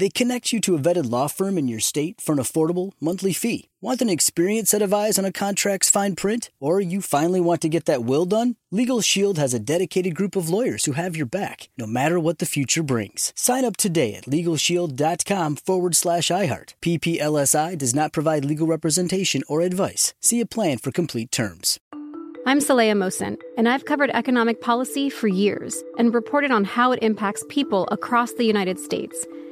They connect you to a vetted law firm in your state for an affordable monthly fee. Want an experienced set of eyes on a contract's fine print? Or you finally want to get that will done? Legal Shield has a dedicated group of lawyers who have your back, no matter what the future brings. Sign up today at LegalShield.com forward slash iHeart. PPLSI does not provide legal representation or advice. See a plan for complete terms. I'm Saleha Mohsin, and I've covered economic policy for years and reported on how it impacts people across the United States.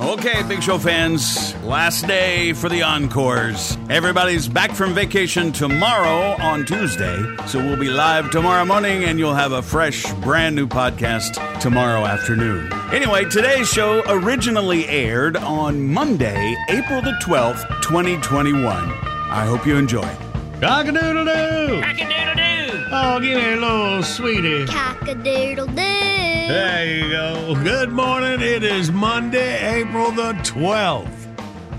Okay, Big Show fans, last day for the encores. Everybody's back from vacation tomorrow on Tuesday, so we'll be live tomorrow morning and you'll have a fresh, brand new podcast tomorrow afternoon. Anyway, today's show originally aired on Monday, April the 12th, 2021. I hope you enjoy. Cock-a-doodle-doo! Cock-a-doodle-doo! Oh, give me a little sweetie. Cock-a-doodle-doo. There you go. Good morning. It is Monday, April the 12th.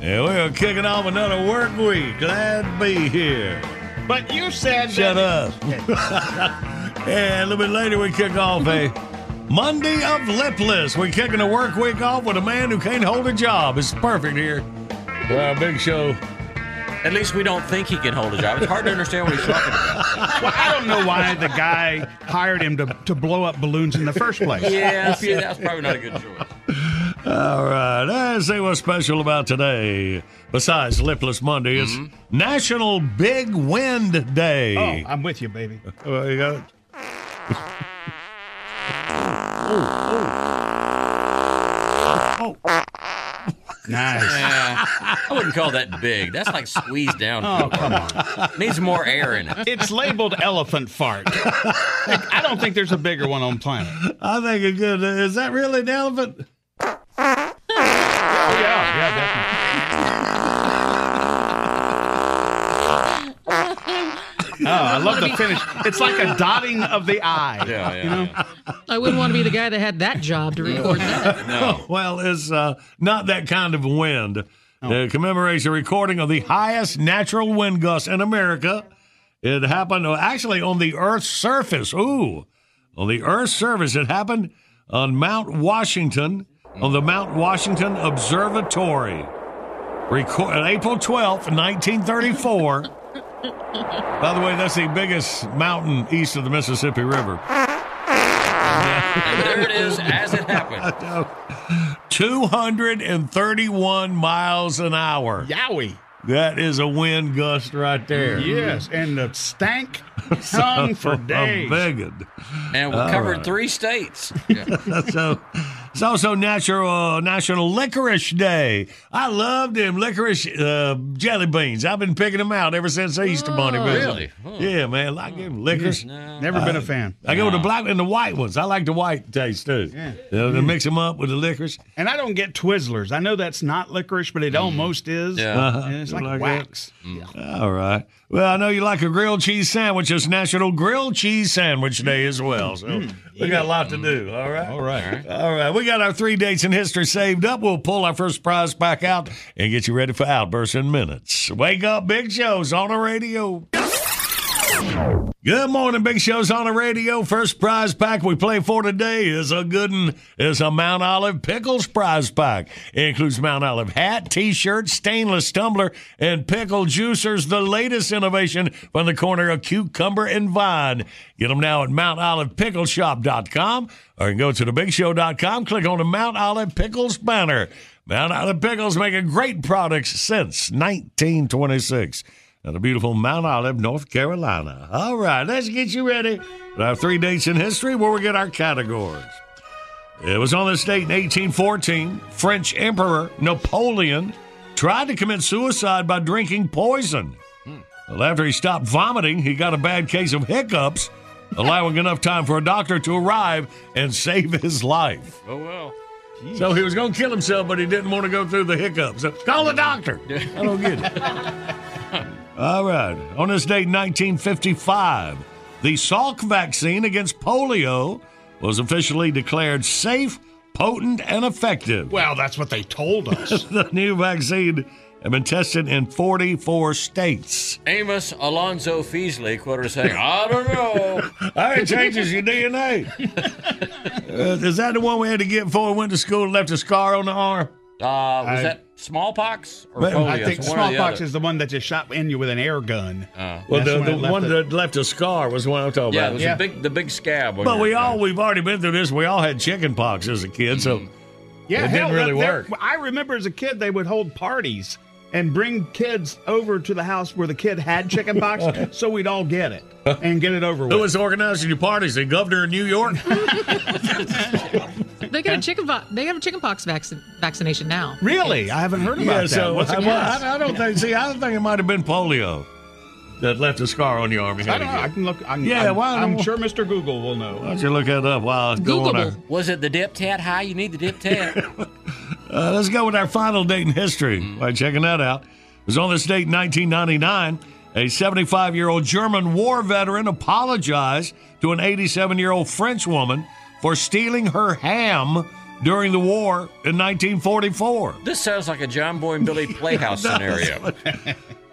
And we are kicking off another work week. Glad to be here. But you said Shut that up. and a little bit later, we kick off a Monday of Lipless. We're kicking the work week off with a man who can't hold a job. It's perfect here. Well, big show. At least we don't think he can hold a job. It's hard to understand what he's talking about. Well, I don't know why the guy hired him to, to blow up balloons in the first place. Yeah, see, that's probably not a good choice. All right, let's see what's special about today. Besides Lipless Monday, it's mm-hmm. National Big Wind Day. Oh, I'm with you, baby. Well, you got oh, oh. Oh, Nice. Yeah, I wouldn't call that big. That's like squeezed down. Oh, come on. Needs more air in it. It's labeled elephant fart. I don't think there's a bigger one on planet. I think it's good. Is that really an elephant? Oh, yeah, yeah, definitely. Oh, I love the finish. It's like a dotting of the eye. Yeah, yeah. You know? yeah. I wouldn't want to be the guy that had that job to record that. No. Well, it's uh, not that kind of wind. it commemorates a recording of the highest natural wind gust in America. It happened uh, actually on the Earth's surface. Ooh, on the Earth's surface. It happened on Mount Washington, on the Mount Washington Observatory. Record, on April 12th, 1934. By the way, that's the biggest mountain east of the Mississippi River. And there it is as it happened. 231 miles an hour. Yowie. That is a wind gust right there. Yes, and the stank hung for I'm days. begging. And we All covered right. three states. Yeah. so it's also natural uh, National Licorice Day. I love them licorice uh, jelly beans. I've been picking them out ever since the Easter Bunny Oh, visit. really? Oh. Yeah, man. I like them licorice. Never been a fan. I go with the black and the white ones. I like the white taste too. Yeah. You know, they mix them up with the licorice. And I don't get Twizzlers. I know that's not licorice, but it almost is. Yeah. Uh-huh. And it's like, like wax. All right. Well, I know you like a grilled cheese sandwich. It's National Grilled Cheese Sandwich Day as well. So hmm. we got a lot to hmm. do. All right. All right. All right. We got our three dates in history saved up. We'll pull our first prize pack out and get you ready for outbursts in minutes. Wake up, big shows on the radio. Good morning, Big Show's on the radio. First prize pack we play for today is a good one. It's a Mount Olive Pickles prize pack. It includes Mount Olive hat, t-shirt, stainless tumbler, and pickle juicers, the latest innovation from the corner of Cucumber and Vine. Get them now at MountOlivePickleshop.com or you can go to thebigshow.com, click on the Mount Olive Pickles banner. Mount Olive Pickles making great products since 1926 at a beautiful Mount Olive, North Carolina. All right, let's get you ready for our three dates in history where we get our categories. It was on this date in 1814, French Emperor Napoleon tried to commit suicide by drinking poison. Well, after he stopped vomiting, he got a bad case of hiccups, allowing enough time for a doctor to arrive and save his life. Oh, well. So he was going to kill himself, but he didn't want to go through the hiccups. So call the doctor. I don't get it. All right. On this date, 1955, the Salk vaccine against polio was officially declared safe, potent, and effective. Well, that's what they told us. the new vaccine had been tested in 44 states. Amos Alonzo Feasley quoted saying, I don't know. It changes your DNA. Uh, is that the one we had to get before we went to school and left a scar on the arm? Uh, was I- that smallpox or Well, polio? I think It's one or the smallpox is the one that just shot in you with an air gun. Uh, Well, That's the, the one it. that left a scar was the one I'm talking yeah, it about. was Yeah. the big the big scab. But we all we've already been through this. We all had chicken pox as a kid, so Yeah, It hell, didn't really work. I remember as a kid they would hold parties and bring kids over to the house where the kid had chicken pox, so we'd all get it and get it over who with. Who was organizing your parties? The governor of New York? They got a chicken. Po- they have a chickenpox vaccine vaccination now. really? I haven't heard about yeah, that. so What's it I, called? I, I don't think. See, I think it might have been polio that left a scar on your arm. You I don't know. I can look. I'm, Yeah, I'm, why I'm don't- sure Mr. Google will know. Why don't you look that up while I go on our, Was it the dip tat high? You need the dip tat. uh, Let's go with our final date in history. By checking that out, it was on this date in 1999. A 75 year old German war veteran apologized to an 87 year old French woman for stealing her ham during the war in 1944. this sounds like a John Boy and Billy Playhouse scenario.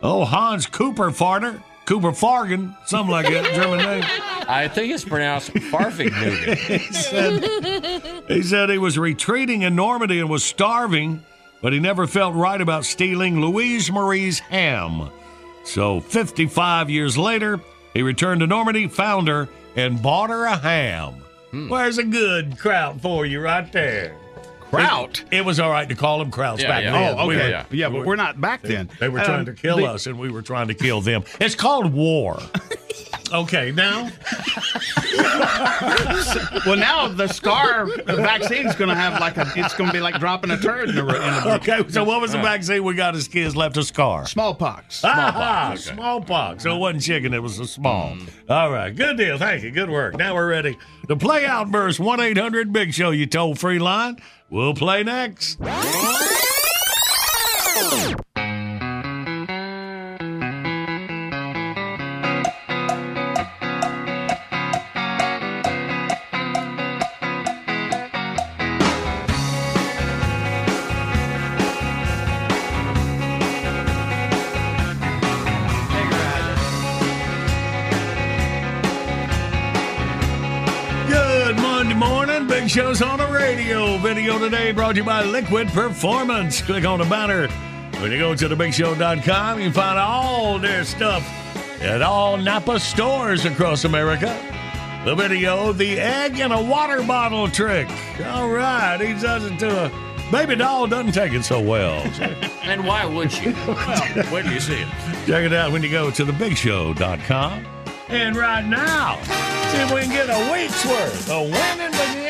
Oh, Hans Cooper Farner, Cooper Fargen, something like that, German name. I think it's pronounced Fahrvergnügen. He said, he said he was retreating in Normandy and was starving, but he never felt right about stealing Louise Marie's ham. So 55 years later, he returned to Normandy, found her, and bought her a ham. Hmm. Where's a good crowd for you right there? Kraut. It was all right to call them krauts Yeah, back yeah. then. Oh, We okay. were- yeah. yeah, but we're not back then. They were trying Um, to kill the- us, and we were trying to kill them. It's called war. okay, now Well, now the scar vaccine is going to have like a. It's going to be like dropping a turd in the. In a Okay, so what was the vaccine we got as kids left a scar? Smallpox. Smallpox. Mm. Smallpox. So it wasn't chicken, it was a small. All right, good deal. Thank you. Good work. Now we're ready to play Outburst 1 800 Big Show, you toll free line. We'll play next. Show's on the radio. Video today brought to you by Liquid Performance. Click on the banner. When you go to thebigshow.com, you can find all their stuff at all Napa stores across America. The video, the egg in a water bottle trick. All right, he does it to a baby doll, doesn't take it so well. And why would you? Well, where do you see it? check it out when you go to thebigshow.com. And right now, see if we can get a week's worth of winning.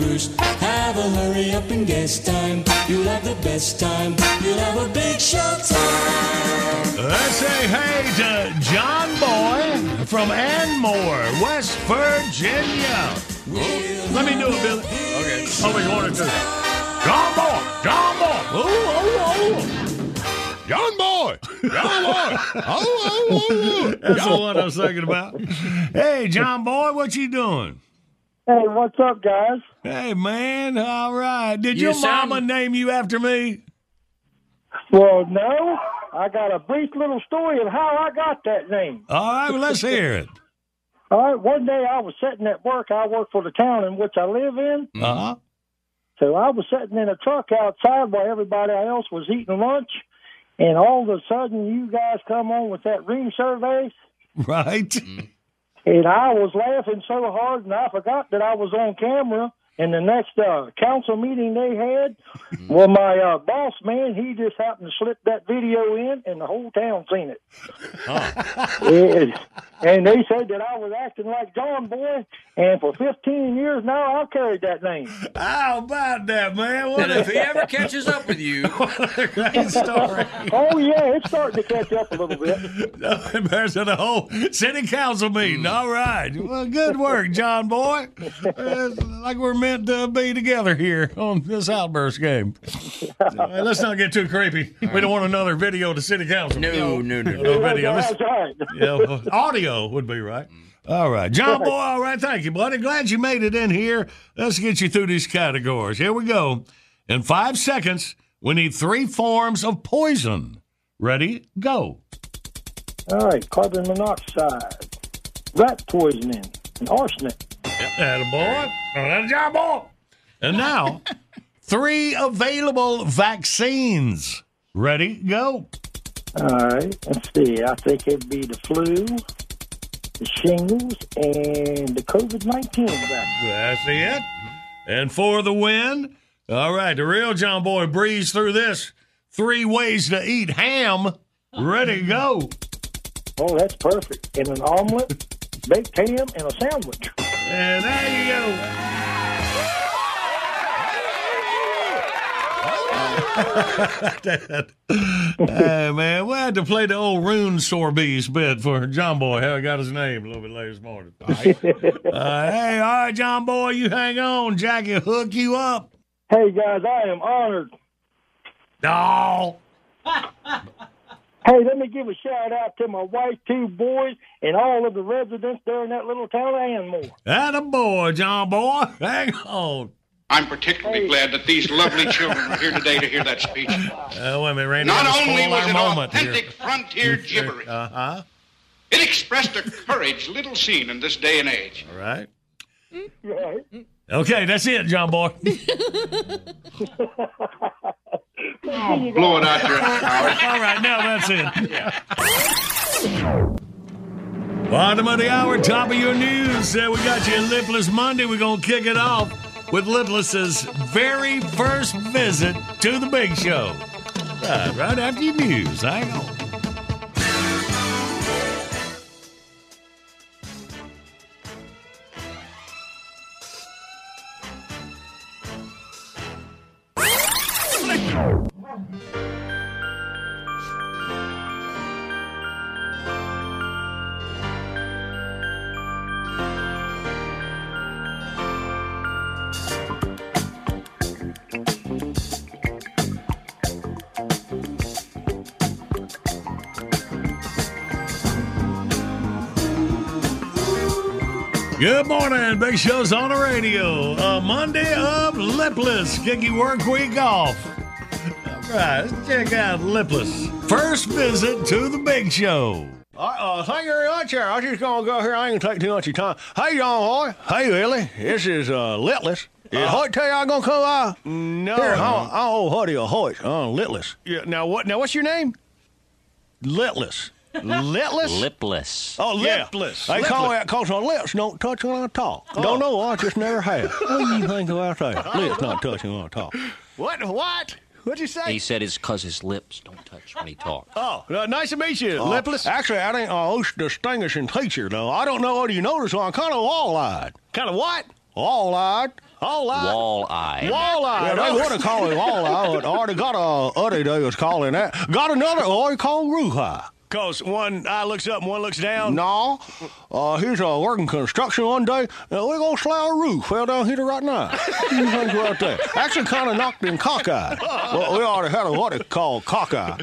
playing have a hurry up and guess time. You'll have the best time. You'll have a big show time. Let's say hey to John Boy from Anmoore, West Virginia. Let me do it, Billy. Okay. Oh, we wanted to. John Boy, John Boy. Ooh, ooh, ooh. John Boy, John Boy. Oh, oh, oh, oh. That's the one I was thinking about. Hey, John Boy, what you doing? Hey, what's up, guys? Hey, man. All right. Did You your sound- mama name you after me? Well, no, I got a brief little story of how I got that name. All right, well, let's hear it. All right, one day I was sitting at work. I work for the town in which I live in. Uh huh. So I was sitting in a truck outside while everybody else was eating lunch. And all of a sudden, you guys come on with that ring survey. Right. And I was laughing so hard, and I forgot that I was on camera. And the next uh, council meeting they had, well, my uh, boss man, he just happened to slip that video in, and the whole town seen it. and, and they said that I was acting like John Boy, and for 15 years now, I've carried that name. How about that, man? What And if he ever catches up with you, great story. Oh yeah, it's starting to catch up a little bit. No embarrassing the whole city council meeting. All right. Well, good work, John Boy. Uh, like we're meant to be together here on this outburst game. Let's not get too creepy. We don't want another video to city council. no, no, no, no. No video. Let's- That's right. yeah, audio would be right. All right. John Boy, all right. Thank you, buddy. Glad you made it in here. Let's get you through these categories. Here we go. In five seconds, we need three forms of poison. Ready? Go. All right, carbon monoxide, rat poisoning, and arsenic. Attaboy. All right, John Boy. And now, three available vaccines. Ready? Go. All right, let's see. I think it'd be the flu, the shingles, and the COVID 19 vaccine. That's it. And for the win, all right, the real John Boy breezed through this. Three ways to eat ham. Ready, go. Oh, that's perfect. In an omelet, baked ham, and a sandwich. And there you go. hey man, we had to play the old rune sorbees bit for John Boy. How he got his name a little bit later this morning. Uh, hey, all right, John Boy, you hang on. Jackie hook you up. Hey, guys, I am honored. No. Hey, let me give a shout out to my wife, two boys, and all of the residents there in that little town of Anmoore. That a boy, John Boy. Hang on. I'm particularly glad that these lovely children are here today to hear that speech. Uh, wait a minute, Randy. Not only spoil was it moment authentic here. frontier gibberish, Uh huh. it expressed a courage little seen in this day and age. All right. Right. Okay, that's it, John Boy. Oh, blow it out your Howard. All right, now that's it. Bottom of the hour, top of your news. Uh, we got you Lipless Monday. We're going to kick it off with Lipless's very first visit to the big show. Right, right after your news. Hang on. Good morning. Big Show's on the radio. A Monday of Lipless. Your work week off. All right, let's check out Lipless. First visit to the big show. Uh, thank you very much, sir. I was just going to go here. I ain't going to take too much of your time. Hey, John Boy. Hey, Willie. This is uh, Litless. Did Hoyt tell you I was going to come by? No. Here, I'll, I'll owe Huddy a Hoyt. Oh, Litless. Yeah, now, what, now, what's your name? Litless. Litless? Lipless. Oh, Yeah. lipless. They call that because my lips don't touch when I talk. Don't know. I just never have. What do you think about that? Lips not touching when I talk. What? What? What'd you say? He said it's because his lips don't touch when he talks. Oh, uh, nice to meet you, Lipless. Actually, that ain't a most distinguishing feature, though. I don't know whether you noticed, I'm kind of wall-eyed. Kind of what? Wall-eyed. Wall-eyed. Wall-eyed. Wall-eyed. Yeah, they would have called it wall-eye, but I already got a other they was calling that. Got another eye called roof eye. Cause one eye looks up and one looks down. No, uh, he's uh, working construction one day, and we gonna slide a roof fell down here right now. You think about that? Actually, kind of knocked him cockeyed. Well, we already had a what it called cockeye.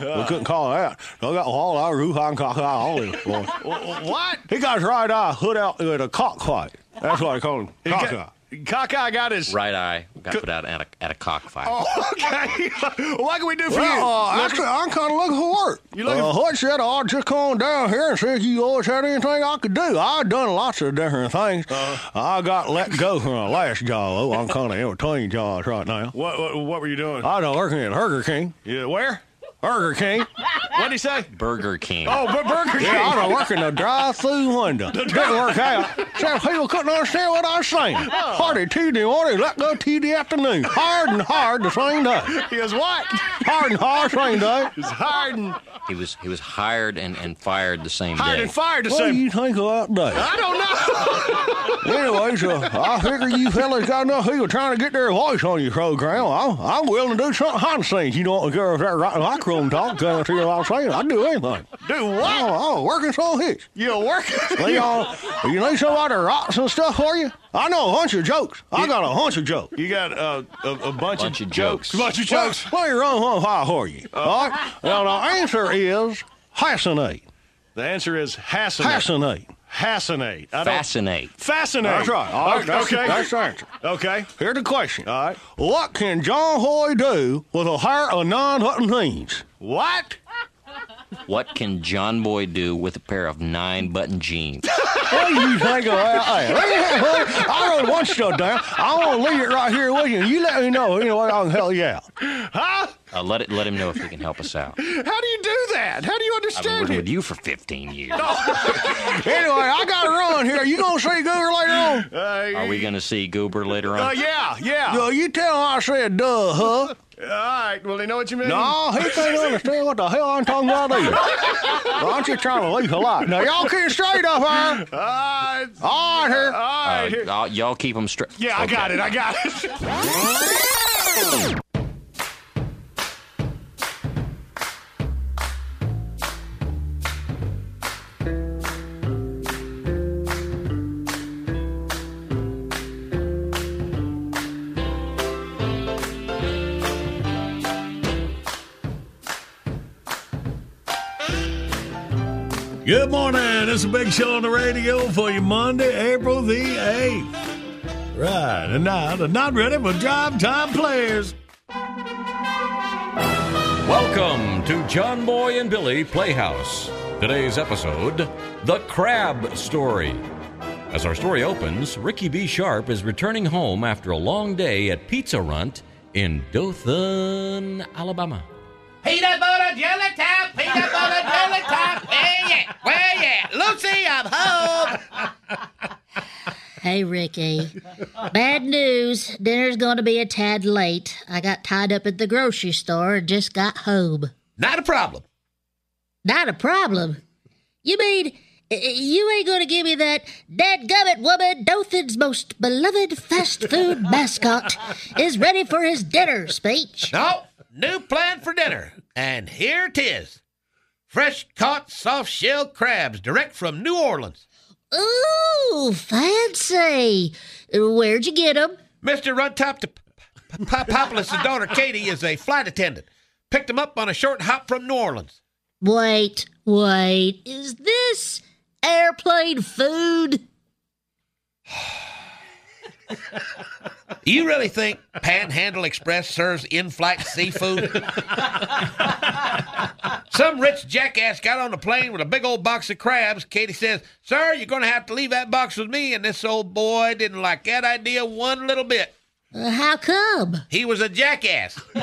We couldn't call it that. I got all our roof on cockeye all in. What? He got his right eye hood out with a cockfight. That's what I call him. Cockeye. Cockeye got his right eye got put out at a, at a cockfight. Oh, okay. what can we do for you? Uh, actually, I'm kind of looking for work. You looking? Uh, Hood said I'd just come down here and see if you always had anything I could do. I've done lots of different things. I got let go from my last job. though. I'm kind of in between jobs right now. What, what what were you doing? I was working at Burger King. Yeah, where? Burger King. What'd he say? Burger King. Oh, but Burger King. Yeah, I was working the drive-through window. Didn't work out. Some people couldn't understand what I was saying. Hardy Tuesday morning, let go Tuesday afternoon. Hard and hard the same day. He was what? Hard and hard same day. He's hard and He was he was hired and, and fired the same hired day. Hired and fired the same day. What do same. you think about that? Day? I don't know. Anyways, uh, I figure you fellas got enough people trying to get their voice on your program. I'm, I'm willing to do something behind the scenes. You don't care if that right microphone talk. Uh, see what I'm saying? I'd do anything. Do what? Oh, oh working some hits. You working? Well, y'all, you need somebody to write some stuff for you? I know a bunch of jokes. I got a bunch of jokes. You got uh, a, a bunch, Bunch of of jokes. jokes. Bunch of jokes. Well, let me run one file for you. all right? Now, the answer is fascinate. The answer is Hassanate. Fascinate. Hassanate. I don't- Fascinate. Fascinate. That's right. All right. Okay. That's, okay. that's the answer. okay. Here's the question. All right. What can John Hoy do with a hair of nine button jeans? What? What can John Boy do with a pair of nine button jeans? What do you think of that? Hey, let me have- I wrote one stuff down. I want to leave it right here with you. You let me know. You know what? I can help you out. Huh? Uh, let it let him know if he can help us out. How do you do that? How do you I've been understand working it? with you for 15 years. Anyway, I got to run here. You going to see Goober later on? Uh, Are we going to see Goober later on? uh, yeah, yeah. No, you tell him I said duh, huh? All right. Well, they know what you mean. No, he can't understand what the hell I'm talking about either. Well, I'm just trying to leave a lot. Now, y'all keep straight up here. All right. All right, here. All right. Uh, y'all- y'all keep them straight. Yeah, I got it. I got it. Good morning. It's a big show on the radio for you Monday, April the 8th. Right. And now, the not ready for drive time players. Welcome to John Boy and Billy Playhouse. Today's episode The Crab Story. As our story opens, Ricky B. Sharp is returning home after a long day at Pizza Runt in Dothan, Alabama. Peanut butter jelly top, peanut butter jelly top. Where ya? Where ya? Lucy, I'm home. Hey, Ricky. Bad news. Dinner's going to be a tad late. I got tied up at the grocery store and just got home. Not a problem. Not a problem. You mean you ain't going to give me that dadgummit woman, Dothan's most beloved fast food mascot, is ready for his dinner speech? No, new plan for dinner. And here it is. Fresh caught soft shell crabs direct from New Orleans. Ooh, fancy. Where'd you get 'em? Mr. Runtop to Populous' daughter Katie is a flight attendant. Picked him up on a short hop from New Orleans. Wait, wait. Is this airplane food? You really think Panhandle Express serves in-flight seafood? Some rich jackass got on the plane with a big old box of crabs. Katie says, Sir, you're going to have to leave that box with me. And this old boy didn't like that idea one little bit. Uh, how come? He was a jackass.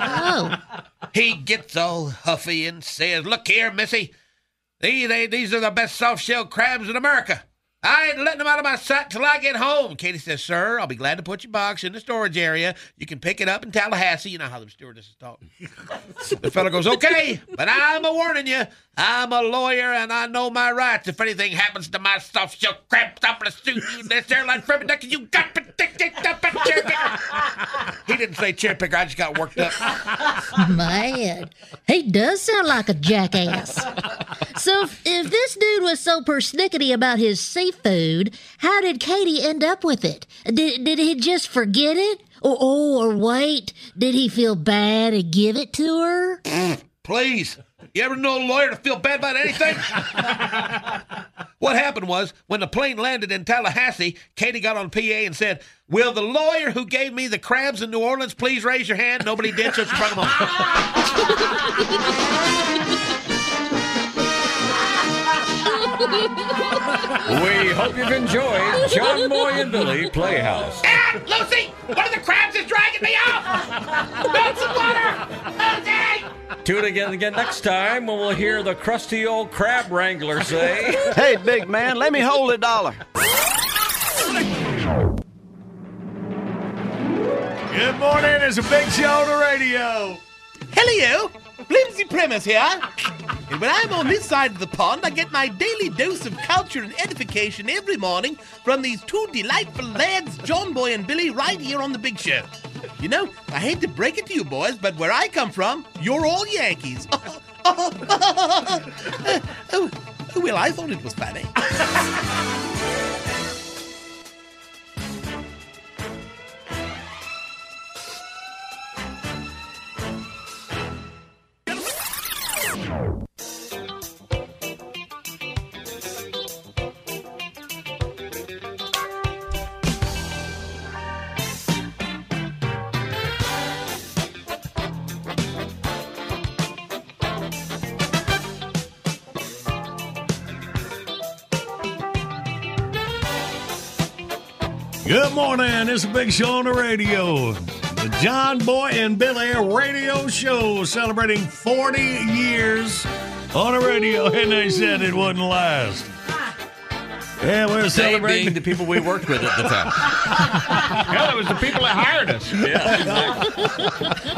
Oh, He gets all huffy and says, Look here, missy. These, they, these are the best soft shell crabs in America. I ain't letting them out of my sight till I get home. Katie says, Sir, I'll be glad to put your box in the storage area. You can pick it up in Tallahassee. You know how the stewardesses talk. the fellow goes, Okay, but I'm a warning you. I'm a lawyer and I know my rights. If anything happens to my stuff, she'll crap up and sue you. This airline firm, you got to cherry picker. He didn't say cherry picker. I just got worked up. Man, he does sound like a jackass. So, if, if this dude was so persnickety about his seafood, how did Katie end up with it? Did, did he just forget it? Or, oh, or wait, did he feel bad and give it to her? Please. You ever know a lawyer to feel bad about anything? what happened was when the plane landed in Tallahassee, Katie got on PA and said, Will the lawyer who gave me the crabs in New Orleans please raise your hand? Nobody did, so she brought him We hope you've enjoyed John Boy and Billy Playhouse. Ah, Lucy! One of the crabs is dragging me off! Build some water! Lucy! Tune again again next time when we'll hear the crusty old crab wrangler say, Hey, big man, let me hold a dollar. Good morning. It's a big show on the radio. Hello, Flimsy Premise here. And when I'm on this side of the pond, I get my daily dose of culture and edification every morning from these two delightful lads, John Boy and Billy, right here on the Big Show. You know, I hate to break it to you boys, but where I come from, you're all Yankees. Oh, oh, oh, oh, oh, well, I thought it was funny. a big show on the radio. The John Boy and Billy radio show celebrating 40 years on the radio, and they said it wouldn't last. Yeah, we're They celebrating. being the people we worked with at the time. Hell, it was the people that hired us.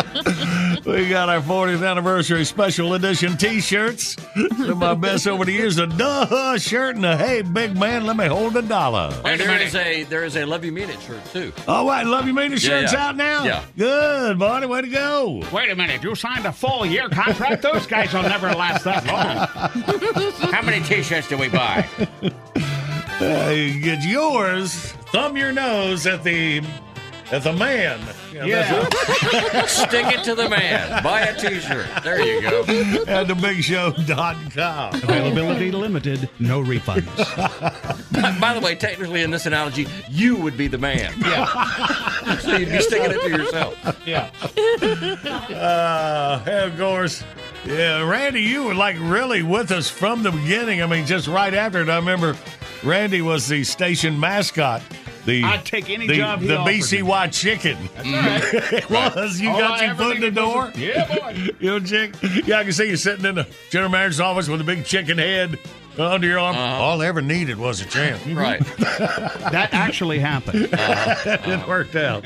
We got our 40th anniversary special edition T-shirts. Some of my best over the years. A duh shirt and a hey big man, let me hold a dollar. And there is a there is a love you mean it shirt too. All right, love you mean the Yeah, shirt's yeah. out now. Yeah. Good, buddy. Way to go. Wait a minute, you signed a full year contract? Those guys will never last that long. How many T-shirts do we buy? Uh, you get yours. Thumb your nose at the at the man. that's Stick it to the man. Buy a T-shirt. There you go. at thebigshow.com. Availability limited, no refunds. By, by the way, technically in this analogy, you would be the man. Yeah. so you'd be sticking it to yourself. Yeah. Uh, of course. Yeah, Randy, you were like really with us from the beginning. I mean, just right after it, I remember Randy was the station mascot. The I'd take any the, job the BCY chicken. right. it was. You All got I your foot in the door. yeah, boy. you know, chick. Yeah, I can see you sitting in the general manager's office with a big chicken head under your arm. All I ever needed was a chance. Right. That actually happened. it worked out.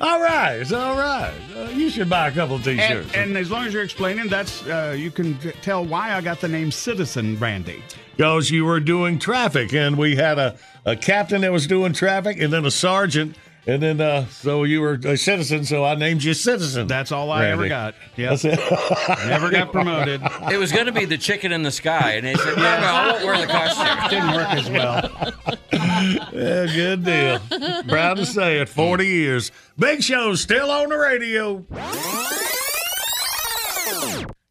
All right, all right. Uh, you should buy a couple of t-shirts. And, and as long as you're explaining, that's uh, you can t- tell why I got the name Citizen Randy. because you were doing traffic, and we had a, a captain that was doing traffic, and then a sergeant, and then uh, so you were a citizen, so I named you citizen. That's all I ever got. Yep. That's. Never got promoted. It was going to be the chicken in the sky, and they said, "No, no, I won't wear the costume." Didn't work as well. Yeah, good deal. Proud to say it. Forty years. Big Show's still on the radio.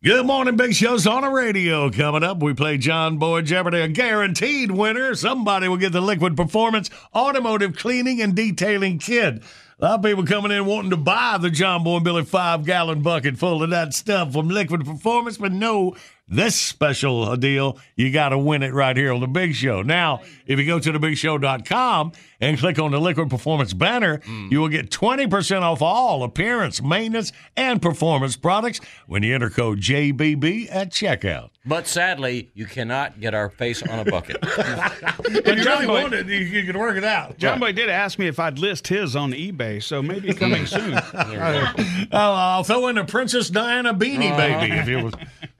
Good morning, Big Show's on the radio. Coming up, we play John Boy Jeopardy, a guaranteed winner. Somebody will get the Liquid Performance Automotive Cleaning and Detailing Kit. A lot of people coming in wanting to buy the John Boy Billy five gallon bucket full of that stuff from Liquid Performance, but no, this special deal, you got to win it right here on the Big Show. Now, if you go to thebigshow.com and click on the Liquid Performance banner, hmm. you will get 20% off all appearance, maintenance, and performance products when you enter code JBB at checkout. But sadly, you cannot get our face on a bucket. if you really wanted, you, you could work it out. John Boy did ask me if I'd list his on eBay, so maybe coming soon. Oh, I'll throw in a Princess Diana beanie uh-huh. baby if it was.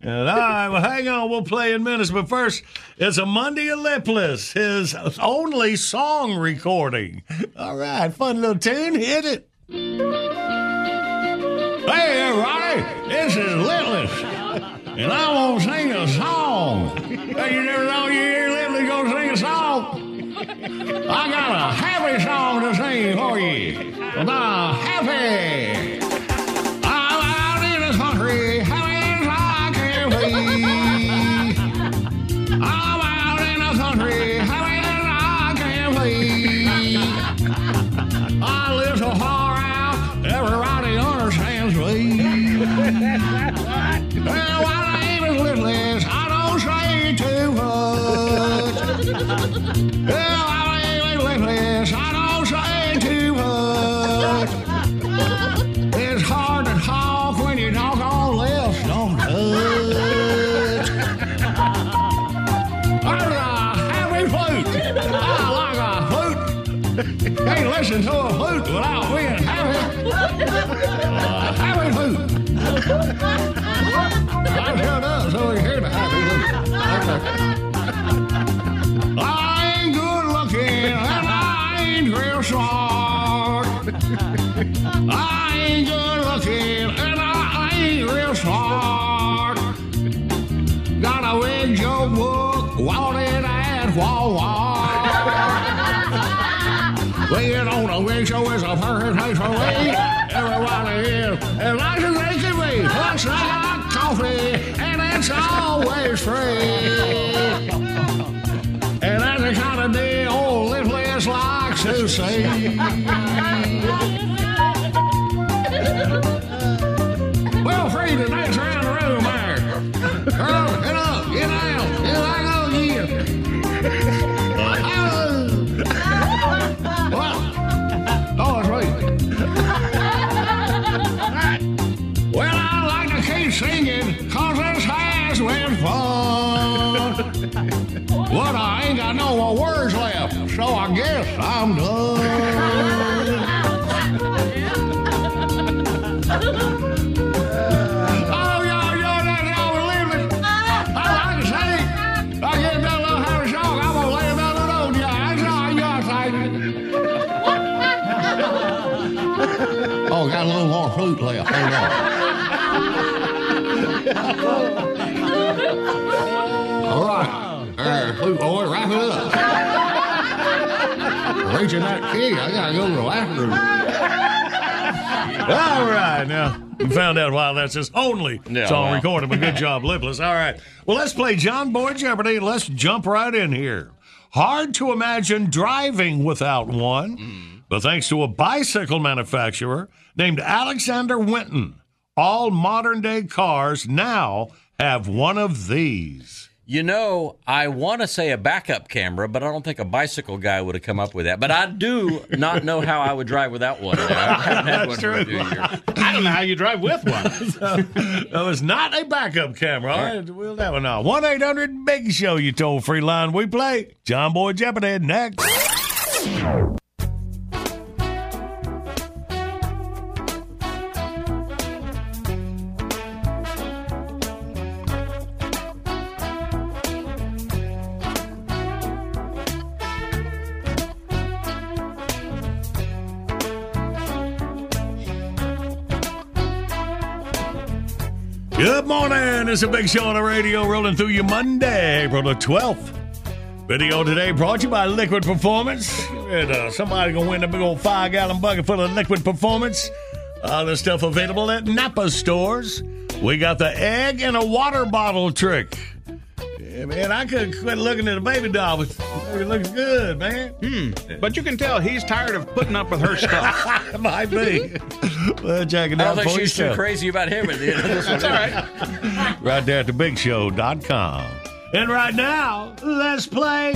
And, all right, well, hang on. We'll play in minutes. But first, it's a Monday Lipless, his only song recording. All right, fun little tune. Hit it. Hey, everybody, this is Lipless, and I want to sing a song. Hey, you never know you hear Lipless to sing a song. I got a happy song to sing for you. The happy. come on. Always. And that's the kind of deal old Lipless likes to see. That's all you gotta say. Oh, got a little more flute left. Hold on. All right. Uh, flute boy, wrap it up. Reaching that key, I gotta go to the bathroom. All right, now we found out why that's his only Yeah, song wow. recorded. But good job, Lipless. All right, well let's play John Boy Jeopardy. Let's jump right in here. Hard to imagine driving without one, mm. but thanks to a bicycle manufacturer named Alexander Winton, all modern day cars now have one of these. You know, I want to say a backup camera, but I don't think a bicycle guy would have come up with that. But I do not know how I would drive without one. I haven't had one for a few years. I don't know how you drive with one. That was not a backup camera. All right, we'll have one now. 1 800 Big Show, you toll free line. We play John Boy Jeopardy next. Good morning. It's a big show on the radio rolling through you Monday, April the 12th. Video today brought to you by Liquid Performance. And, uh, somebody gonna win a big old five gallon bucket full of Liquid Performance. All the stuff available at Napa stores. We got the egg and a water bottle trick. Yeah, man, I couldn't quit looking at a baby doll, but it looks good, man. Hmm. But you can tell he's tired of putting up with her stuff. Might be. well, check it I out don't think for she's too crazy about him at the end of this one. That's all right. right there at thebigshow.com. And right now, let's play.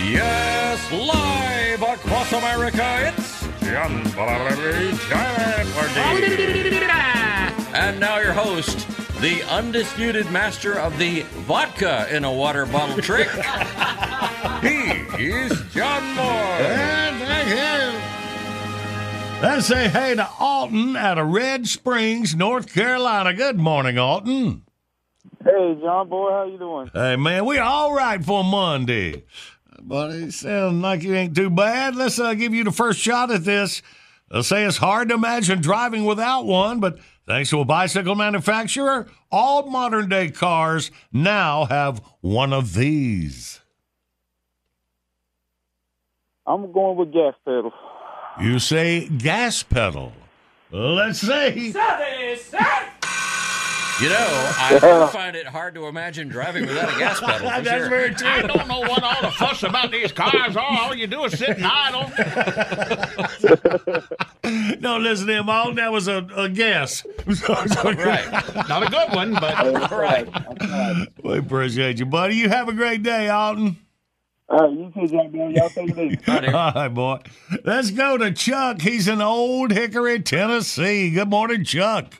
Yes, live across America, it's John Bobby Giant And now your host, the undisputed master of the vodka in a water bottle trick. he is John Moore. thank you. Let's say hey to Alton out of Red Springs, North Carolina. Good morning, Alton. Hey, John Boy, how you doing? Hey, man, we all right for Monday. Buddy, sound like you ain't too bad. Let's uh, give you the first shot at this. They'll say it's hard to imagine driving without one, but thanks to a bicycle manufacturer, all modern day cars now have one of these. I'm going with gas pedal. You say gas pedal. Let's see. You know, I do find it hard to imagine driving without a gas pedal. That's sure. very true. I don't know what all the fuss about these cars are. All you do is sit and idle. Don't listen to him, Alton. That was a, a guess. right. Not a good one, but right. We appreciate you, buddy. You have a great day, Alton. All right, you too, John Boy. Y'all take it easy. All right, boy. Let's go to Chuck. He's in Old Hickory, Tennessee. Good morning, Chuck.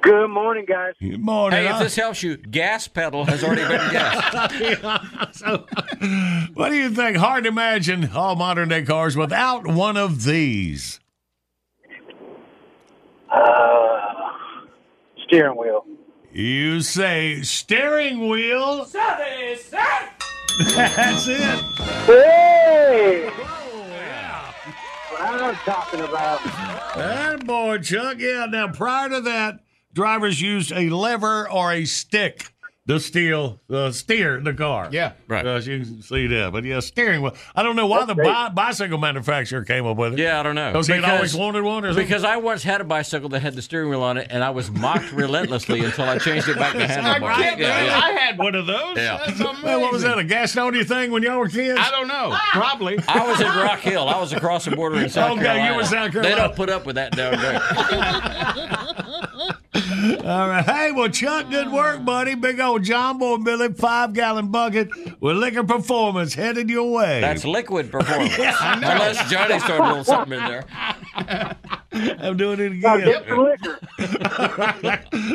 Good morning, guys. Good morning. Hey, if this helps you, gas pedal has already been guessed. So, what do you think? Hard to imagine all modern day cars without one of these. Uh, steering wheel. You say steering wheel. That's it. Hey! What I'm talking about. That boy, Chuck. Yeah. Now, prior to that, drivers used a lever or a stick to steal, uh, steer the car. Yeah, right. Uh, you can see that. But yeah, steering wheel. I don't know why the bi- bicycle manufacturer came up with it. Yeah, I don't know. Because he always wanted one or something. Because I once had a bicycle that had the steering wheel on it, and I was mocked relentlessly until I changed it back to handlebar. can't Yeah, yeah. I had one of those. Yeah. That's amazing. Man, what was that? A Gastonia thing when y'all were kids? I don't know. Probably. I was in Rock Hill. I was across the border in South Okay, you were South Carolina. They don't put up with that down there. All right. Hey, well, Chuck, good work, buddy. Big old John Boy Billy, five gallon bucket with liquor performance headed your way. That's liquid performance. I know. Unless Johnny's throwing a little something in there. I'm doing it again. get some liquor.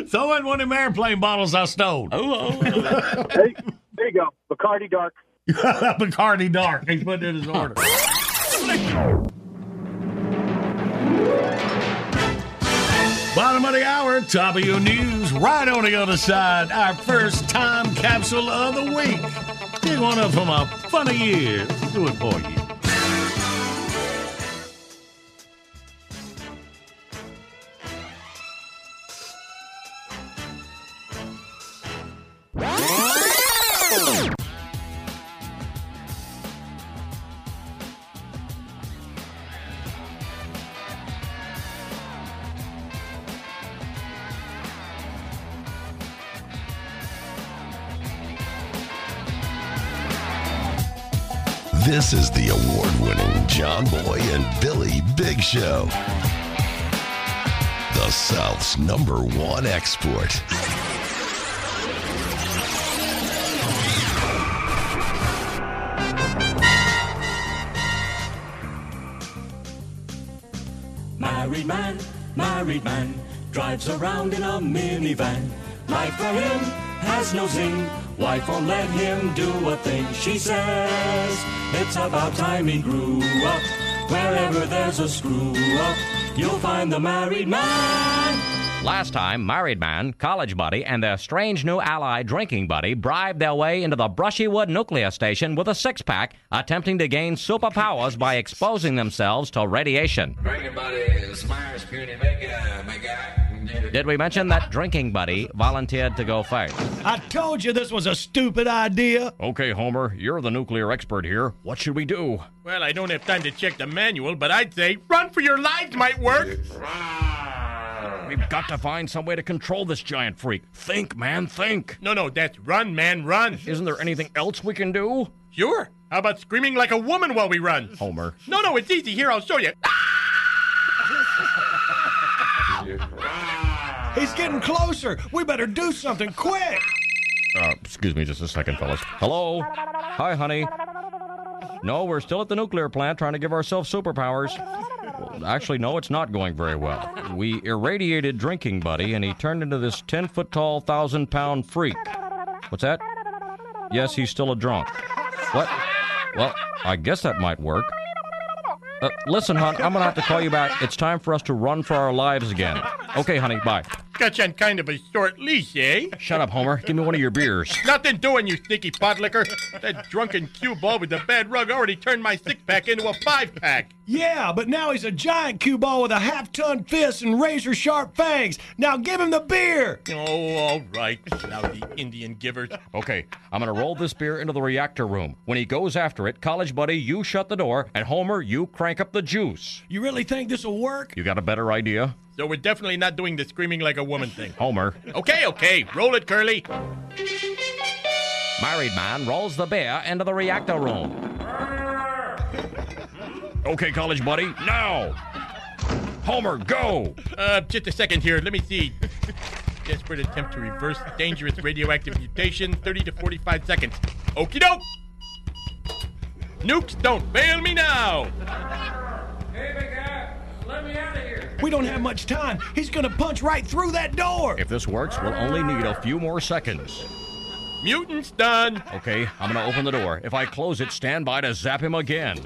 Throw in one of them airplane bottles I stole. Oh, oh, oh. Hey, there you go. Bacardi Dark. Bacardi Dark. He's putting in his order. Bottom of the hour, top of your news. Right on the other side, our first time capsule of the week. Pick one up from a funny years. Do it for you. This is the award winning John Boy and Billy Big Show. The South's number one export. Married man, married man, drives around in a minivan. Life for him has no zing. Wife won't let him do a thing. She says it's about time he grew up. Wherever there's a screw up, you'll find the married man. Last time, married man, college buddy, and their strange new ally, drinking buddy, bribed their way into the Brushywood nuclear station with a six pack, attempting to gain superpowers by exposing themselves to radiation. Drinking buddy, Smires, Puny, big guy, guy. Did we mention that drinking buddy volunteered to go first? I told you this was a stupid idea. Okay, Homer, you're the nuclear expert here. What should we do? Well, I don't have time to check the manual, but I'd say run for your lives might work. We've got to find some way to control this giant freak. Think, man, think. No, no, that's run, man, run. Isn't there anything else we can do? Sure. How about screaming like a woman while we run? Homer. No, no, it's easy. Here, I'll show you. He's getting closer. We better do something quick. Uh, excuse me just a second, fellas. Hello? Hi, honey. No, we're still at the nuclear plant trying to give ourselves superpowers. Actually, no, it's not going very well. We irradiated Drinking Buddy, and he turned into this 10 foot tall, 1,000 pound freak. What's that? Yes, he's still a drunk. What? Well, I guess that might work. Uh, listen, hon, I'm gonna have to call you back. It's time for us to run for our lives again. Okay, honey, bye. Got you on kind of a short leash, eh? Shut up, Homer. Give me one of your beers. Nothing doing, you sneaky pot licker. That drunken cue ball with the bad rug already turned my six pack into a five pack. Yeah, but now he's a giant cue ball with a half ton fist and razor sharp fangs. Now give him the beer. Oh, all right. Lousy Indian givers. Okay, I'm gonna roll this beer into the reactor room. When he goes after it, college buddy, you shut the door, and Homer, you crank up the juice. You really think this will work? You got a better idea? So we're definitely not doing the screaming like a woman thing. Homer. Okay, okay. Roll it, Curly. Married man rolls the beer into the reactor room. Okay, college buddy, now! Homer, go! Uh, just a second here. Let me see. Desperate attempt to reverse dangerous radioactive mutation. 30 to 45 seconds. Okie doke! Nukes, don't fail me now! Hey, big guy, let me out of here. We don't have much time. He's gonna punch right through that door. If this works, we'll only need a few more seconds. Mutants done. Okay, I'm gonna open the door. If I close it, stand by to zap him again.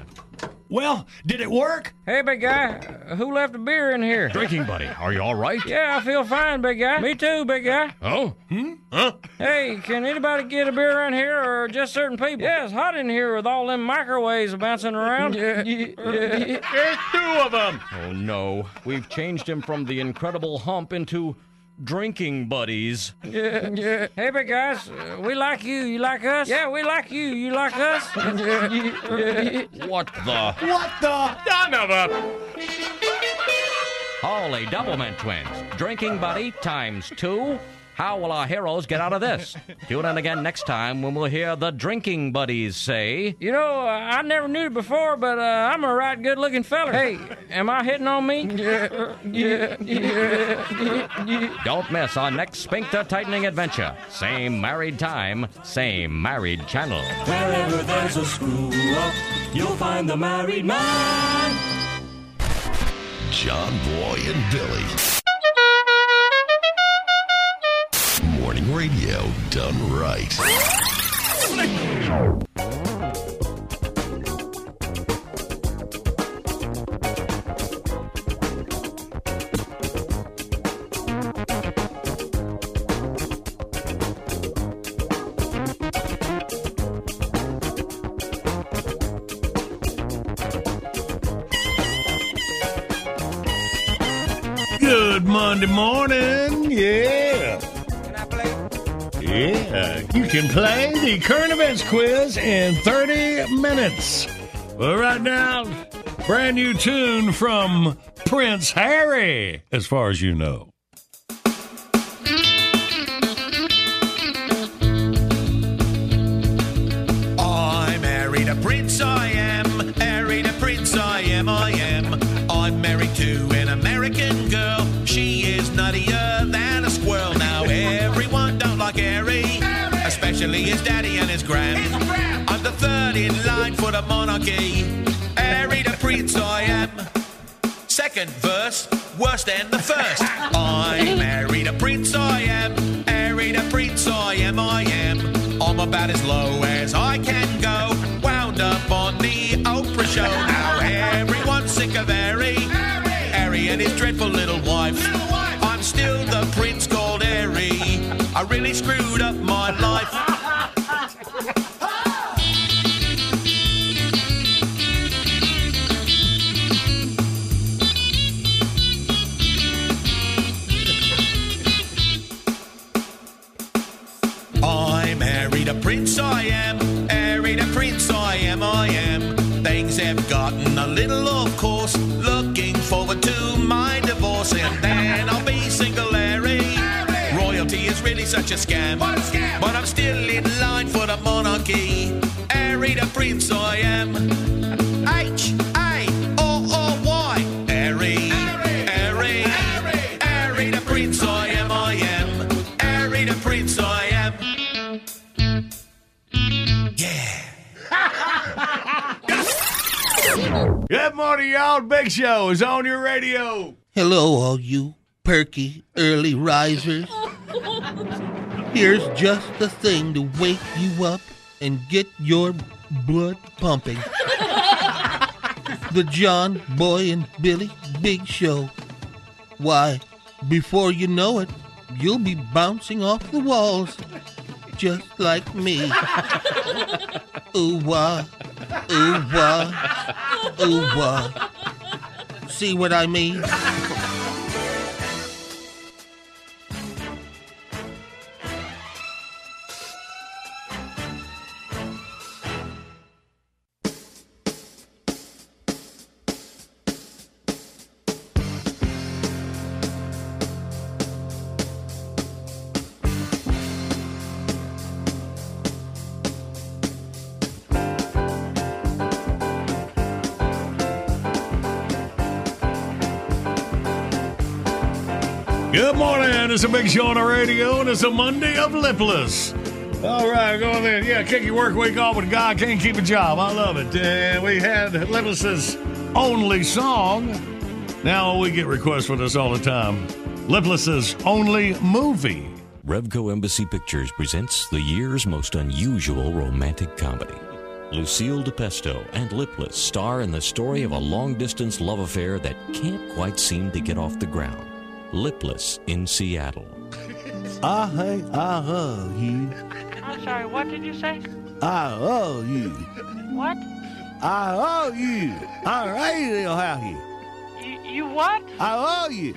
Well, did it work? Hey, big guy, who left a beer in here? Drinking buddy, are you all right? Yeah, I feel fine, big guy. Me too, big guy. Oh? Hmm? Huh? Hey, can anybody get a beer around here, or just certain people? Yeah, it's hot in here with all them microwaves bouncing around. There's two of them. Oh no, we've changed him from the incredible hump into drinking buddies. Yeah, yeah. Hey, big guys, uh, we like you. You like us? Yeah, we like you. You like us? What the? What the? Son of a. Holy Doublemint twins. Drinking buddy times two. How will our heroes get out of this? Tune in again next time when we'll hear the drinking buddies say, You know, I never knew it before, but uh, I'm a right good looking fella. Hey, am I hitting on me? Yeah, yeah, yeah. Don't miss our next sphincter tightening adventure. Same married time, same married channel. Wherever there's a screw up, you'll find the married man. John Boy and Billy. Radio done right. Good Monday morning. You can play the current events quiz in 30 minutes. Well, right now, brand new tune from Prince Harry, as far as you know. Especially his daddy and his gran. I'm the third in line for the monarchy. Married a prince, I am. Second verse, worse than the first. I married a prince, I am. Married a prince, I am, I am. I'm about as low as I can go. Wound up on the Oprah show. Now everyone's sick of Harry. Harry and his dreadful little wife. I really screwed up my life. I married a prince, I am. Married a prince, I am, I am. Things have gotten a little off course. Royalty is really such a scam. But I'm still in line for the monarchy. Married a prince, I am. H A O O Y. Harry. Harry. Harry the prince, I am, I am. Harry the prince, I am. Yeah. Good morning, y'all. Big Show is on your radio. Hello, all you perky early risers. Here's just the thing to wake you up and get your blood pumping. the John Boy and Billy Big Show. Why, before you know it, you'll be bouncing off the walls, just like me. ooh wah, ooh wah, ooh wah. See what I mean? It's a big show on the radio, and it's a Monday of Lipless. All right, go on there. Yeah, kick your work week off with God can't keep a job. I love it. And we had Lipless's only song. Now we get requests for this all the time. Lipless's only movie. Revco Embassy Pictures presents the year's most unusual romantic comedy. Lucille DePesto and Lipless star in the story of a long distance love affair that can't quite seem to get off the ground. Lipless in Seattle. I hate, I love you. I'm sorry, what did you say? I love you. What? I love you. I really love you. You, you what? I love you.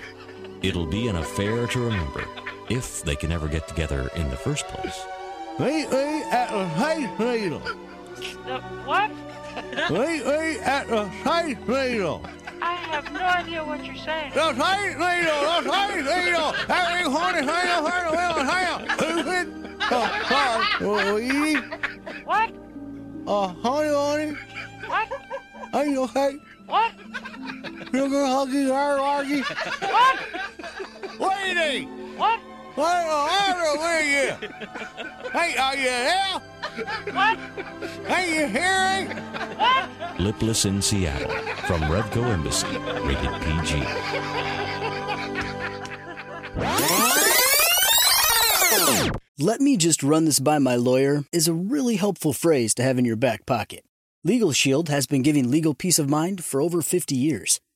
It'll be an affair to remember if they can ever get together in the first place. Meet me at the Space Needle. The what? Me at the Space Needle. I have no idea what you're saying. The Space Needle. The Space Needle. Every horny thing I've heard of in town. Stupid. Uh, uh, we What? uh, honey, honey. What? Are you okay? What? Sugar huggy, huggy. What? Lady. What? What the matter with you? Hey, are you there? What? Hey, you hearing? What? Lipless in Seattle from Revco Embassy, rated PG. Let me just run this by my lawyer is a really helpful phrase to have in your back pocket. Legal Shield has been giving legal peace of mind for over 50 years.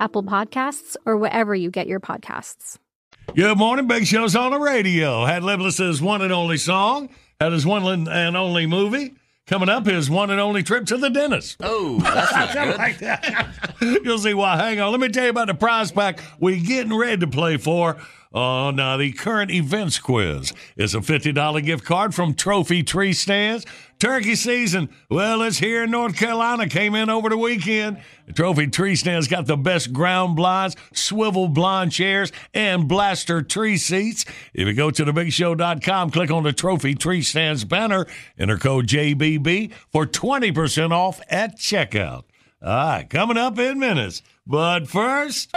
Apple Podcasts, or wherever you get your podcasts. Good morning, Big Show's on the radio. Had Lipless's one and only song, had his one and only movie. Coming up, his one and only trip to the dentist. Oh, that's not good. like that. You'll see why. Hang on. Let me tell you about the prize pack we're getting ready to play for on uh, the current events quiz. It's a $50 gift card from Trophy Tree Stands. Turkey season, well, it's here in North Carolina. Came in over the weekend. The Trophy Tree Stands got the best ground blinds, swivel blind chairs, and blaster tree seats. If you go to thebigshow.com, click on the Trophy Tree Stands banner, enter code JBB for 20% off at checkout. All right, coming up in minutes. But first.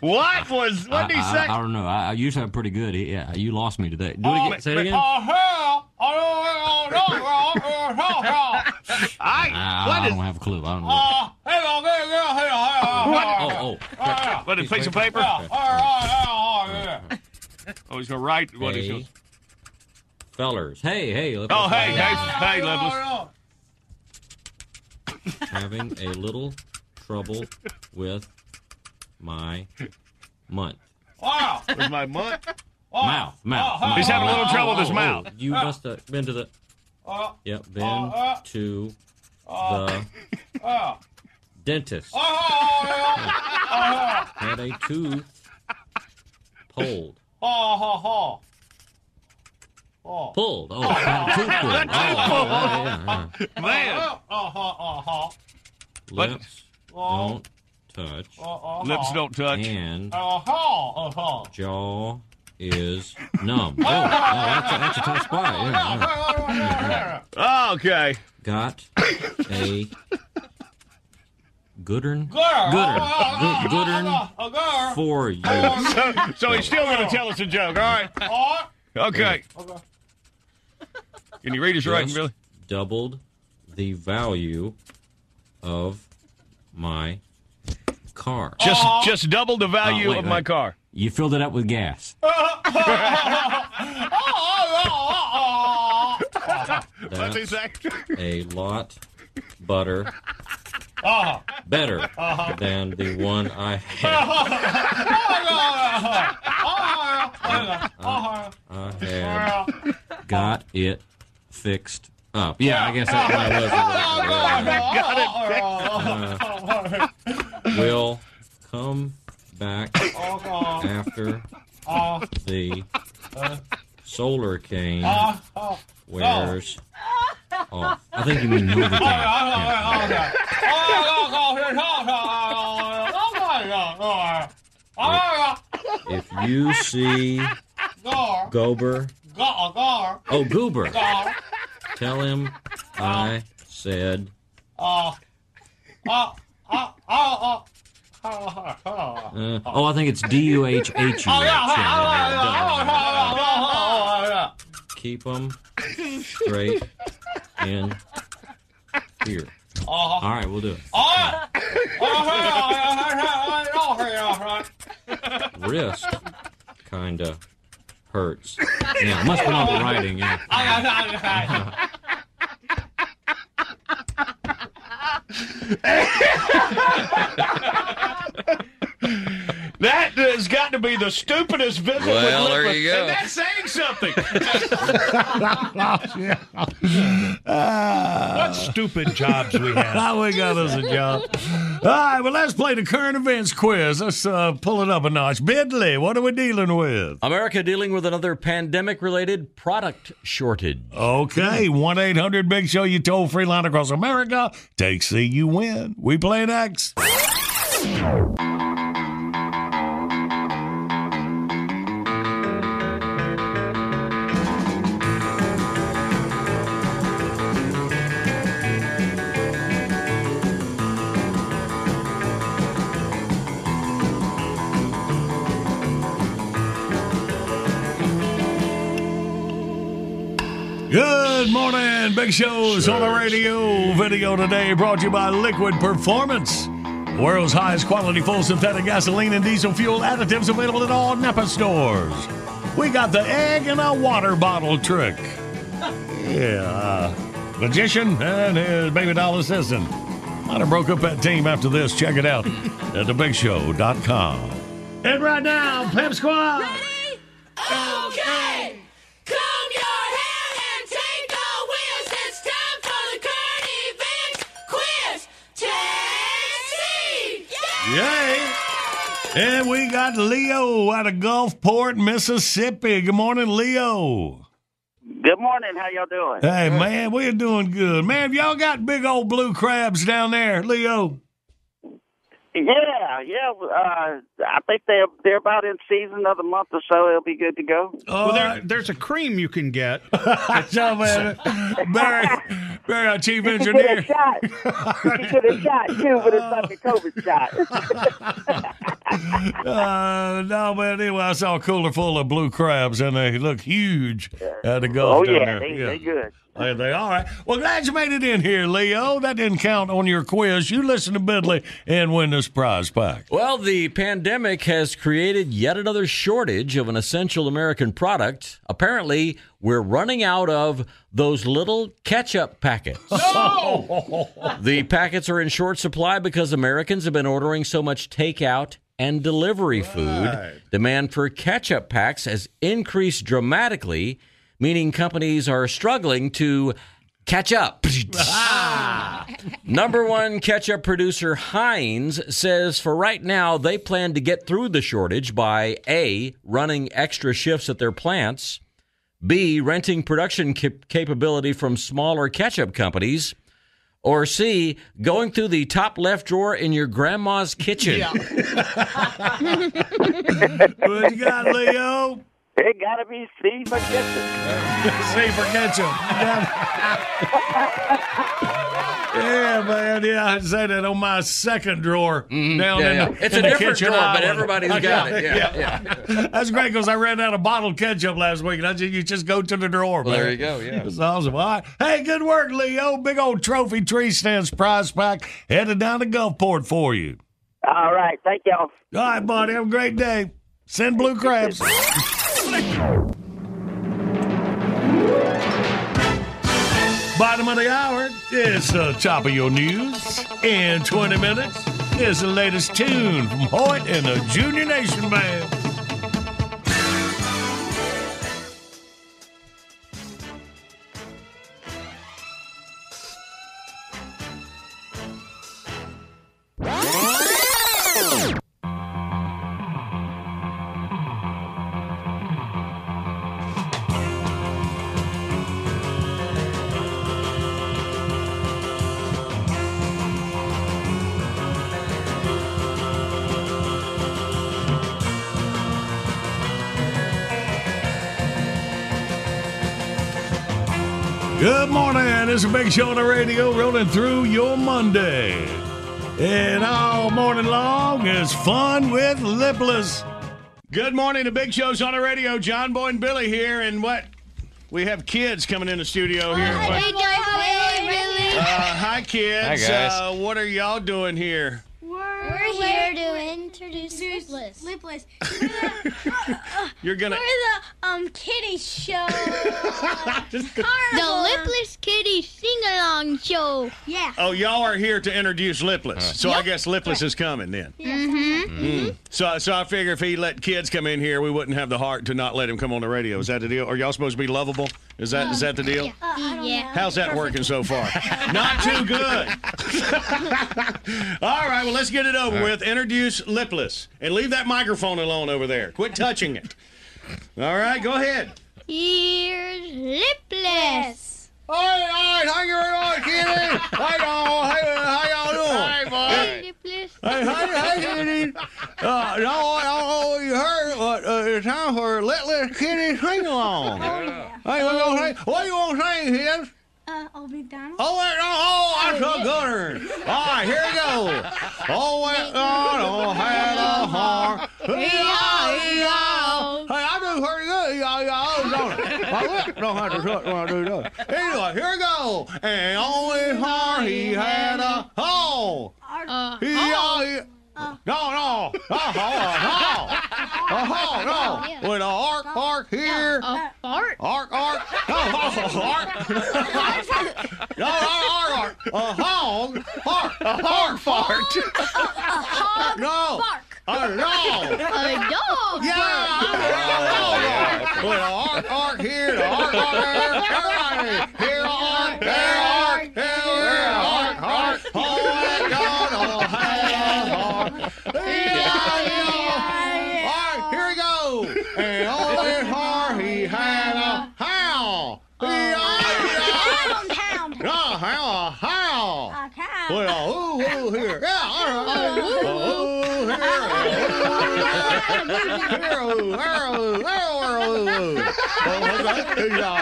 What was? What did he say? I, I don't know. I, I usually have pretty good. Yeah, you lost me today. Do it oh, again. Say it again. I, I, what I is- don't have a clue. I don't know. Oh, what, oh, What? oh, oh. What, a piece of paper? Oh, he's going to write what he's Hey, going to... fellers. Hey, hey. let's- Oh, hey, hey, hey, Lipless. Having a little trouble with my month. With my month? Mouth, mouth. He's having a little trouble with his Oh, mouth. oh, You must have been to the. Yep, been to the dentist. Had a tooth pulled. Pulled. Oh, had a tooth pulled. Oh, yeah, yeah, yeah. Man. Lips don't touch. Lips don't touch. And jaw is numb. Oh, oh that's, a, that's a tough spot. Yeah, yeah, yeah. Okay. Got a goodern. Goodern. Good, goodern for you. So, so he's still going to tell us a joke. All right. Okay. Can you read his writing, Just Billy? doubled the value of my car. Just just double the oh, value Oh, wait, of my car. You filled it up with gas. Oh, oh, What's he That's say? a lot butter Uh-huh. better uh-huh. than the one I had. Uh-huh. Uh-huh. I had got it fixed up. Yeah, I guess that probably was. Uh, will come back after the solar cane wears off. I think you mean Novocaine. Yeah. If you see Gober, oh Goober, tell him I said Uh, oh, I think it's D U H H U H. Keep them straight in here. All right, we'll do it. Wrist kinda hurts. Yeah, must be not the writing. Yeah. That has got to be the stupidest visit Well, with there Lippert, you go. And that's saying something. what stupid jobs we have. How we got us a job. All right, well, let's play the current events quiz. Let's uh, pull it up a notch. Bidley, what are we dealing with? America dealing with another pandemic related product shortage. Okay, 1 800 Big Show, you toll free line across America. Take C, you win. We play next. Morning, Show's on the radio. Video today brought to you by Liquid Performance. World's highest quality full synthetic gasoline and diesel fuel additives available at all Napa stores. We got the egg in a water bottle trick. Yeah, magician and his baby doll assistant. Might have broke up that team after this. Check it out at thebigshow.com. And right now, Pep Squad. And we got Leo out of Gulfport, Mississippi. Good morning, Leo. Good morning. How y'all doing? Hey, man, we're doing good. Man, y'all got big old blue crabs down there, Leo. Yeah, yeah. Uh, I think they're they're about in season. Another month or so, it'll be good to go. well, there, there's a cream you can get. so, man, Barry, Barry, our chief You should engineer. get a shot. You should have shot too, but it's like a COVID shot. Uh, no, man, anyway, I saw a cooler full of blue crabs, and they look huge at the Gulf oh yeah, there. they they good. Are they all right? Well, glad you made it in here, Leo. That didn't count on your quiz. You listen to Bidley and win this prize pack. Well, the pandemic has created yet another shortage of an essential American product. Apparently, we're running out of those little ketchup packets. No! The packets are in short supply because Americans have been ordering so much takeout and delivery food. Demand for ketchup packs has increased dramatically, meaning companies are struggling to catch up. Ah. Number one ketchup producer Heinz says for right now they plan to get through the shortage by A, running extra shifts at their plants, B, renting production cap- capability from smaller ketchup companies, or C, going through the top left drawer in your grandma's kitchen. what you got, Leo? It gotta be C for ketchup. C for ketchup. yeah, man. Yeah, I said that on my second drawer down Mm-hmm. Yeah, in yeah. the It's in a different kitchen drawer, but island. everybody's got it. Yeah, That's great because I ran out of bottled ketchup last week, and I just, you just go to the drawer. Well, man. there you go, yeah. It's awesome. All right. Hey, good work, Leo. Big old trophy tree stands prize pack headed down to Gulfport for you. All right, thank y'all. All right, buddy. Have a great day. Send blue crabs. Bottom of the hour, is the top of your news. In 20 minutes, is the latest tune from Hoyt and the Junior Nation Band. Morning. It's a big show on the radio rolling through your Monday. And all morning long is fun with Lipless. Good morning. The big show's on the radio. John Boy and Billy here, and what? We have kids coming in the studio here. What- Uh, hi, kids. Hi, guys. Uh, what are y'all doing here? We're, We're here to introduce Lipless. Lipless. You're gonna. We're the um kitty show. the Lipless Kitty Sing Along Show. Yeah. Oh, y'all are here to introduce Lipless. So I guess Lipless is coming then. Mm-hmm. Mm-hmm. So, so I figure if he let kids come in here, we wouldn't have the heart to not let him come on the radio. Is that the deal? Are y'all supposed to be lovable? Is that is that the deal? yeah. How's that working so far? Not too good. All right, well, let's get it over All right. with. Introduce Lipless and leave that microphone alone over there. Quit touching it. All right, go ahead. Here's Lipless. All right, all right, hang your on, kitty. Hi, y'all. Hey, how y'all doing? Hi, boy. Lipless. Hey, hey, hey, kitty. Uh, no, I don't know you heard, but uh, it's time for Lipless Kitty Sing Along. Oh, yeah. Hey, what you gonna sing? What you gonna sing, kids? Uh, Old McDonald. Oh, wait, no, oh, that's a good. All right, here we go. Oh, wait, oh, no, had a heart. Hey, I do pretty good. Yeah, yeah, I was on it. My lip don't have to shut when I do that. Anyway, here we go. And on his heart he had a hole. Uh, He, uh, he, no, no, no, no, no. A hog, no. With a ark, ark here. A fart? Ark, ark. No, ark. No, ark, ark. A hog, ark. A hog fart. hog No. A dog. A dog. Yeah. A With a ark, ark here, the ark, ark there. Everybody. Here, ark, there,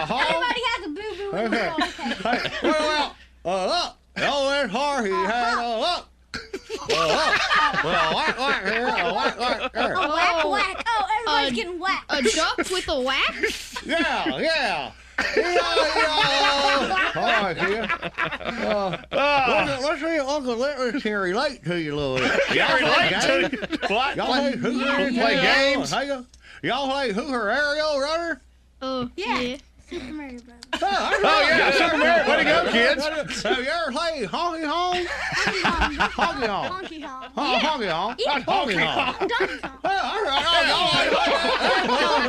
Everybody has a boo boo. Okay. Hey, well, well, uh, look. On his heart he had a look. Uh. Well, whack, whack here, a whack, whack there. A whack, whack. Oh, everybody's getting whacked. A duck with a whack? Yeah, yeah. Yeah, yeah. All right, kid. Uh, let's, let's see if Uncle Littlers can relate to you a little bit. Y'all relate to you? What? Y'all play, who, Play games? Y'all play Who Her Aerial Runner? Oh, Yeah. Super Mario Bros. Oh, Oh, yeah, Super Mario. Way to go, kids. Have you ever played Honky Honk? Honky Honk. Honky honk. Honky Honk. Yeah. That's Honky Honk. Donkey Kong. Oh, all right. Oh,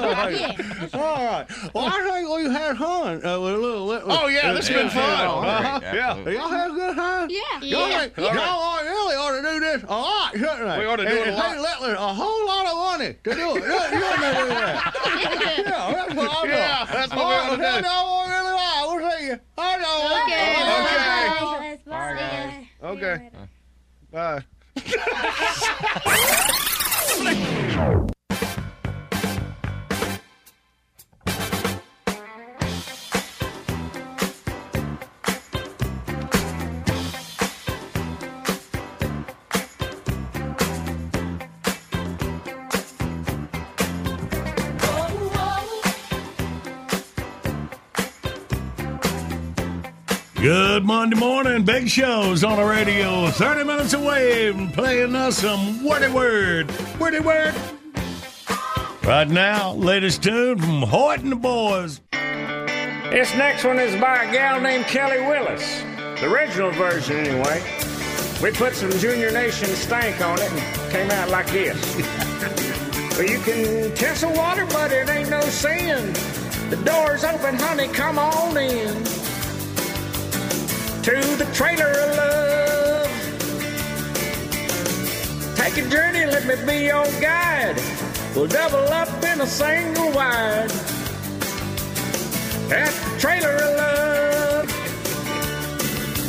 y'all All right. Well, I think we had fun uh, with a little. little Oh, yeah, this has been fun. Uh-huh. Yeah. Y'all had a good time? Yeah. Y'all, Yeah. ain't- y'all really ought to do this a lot, shouldn't they? We ought to do and, it a lot. pay Littler a whole lot of money to do it. You, you ought to do that. yeah, that's what I'm Yeah, that's what we ought to do. I know really well. We'll see you. I know. Okay. Okay. Bye. Okay. Bye. Good Monday morning. Big shows on the radio. 30 minutes away from playing us some wordy word. Wordy word. Right now, latest tune from Hoyt and the Boys. This next one is by a gal named Kelly Willis. The original version, anyway. We put some Junior Nation stank on it and came out like this. well, you can test the water, but it ain't no sin. The door's open, honey, come on in. To the trailer of love. Take a journey, let me be your guide. We'll double up in a single wide. At the trailer of love.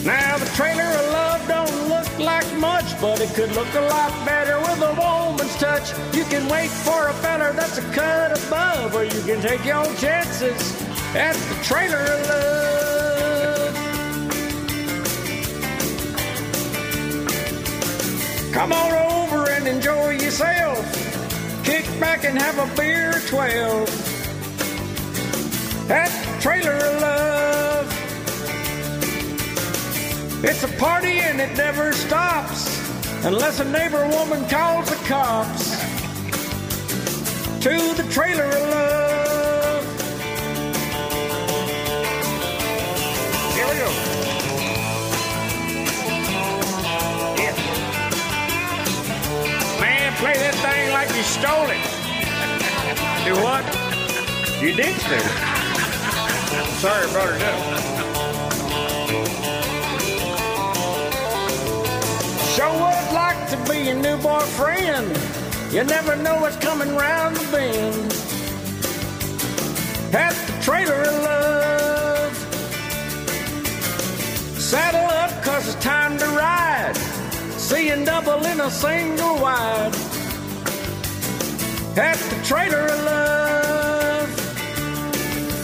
Now the trailer of love don't look like much, but it could look a lot better with a woman's touch. You can wait for a feller that's a cut above, or you can take your chances at the trailer of love. Come on over and enjoy yourself. Kick back and have a beer or 12 at Trailer of Love. It's a party and it never stops unless a neighbor woman calls the cops. To the Trailer of Love. Play that thing like you stole it. Do what? You did steal it. Sorry, I brought it up. Sure would like to be a new boyfriend. You never know what's coming round the bend. At the trailer of love. Saddle up, cause it's time to ride. Seeing double in a single wide. At the trailer of love.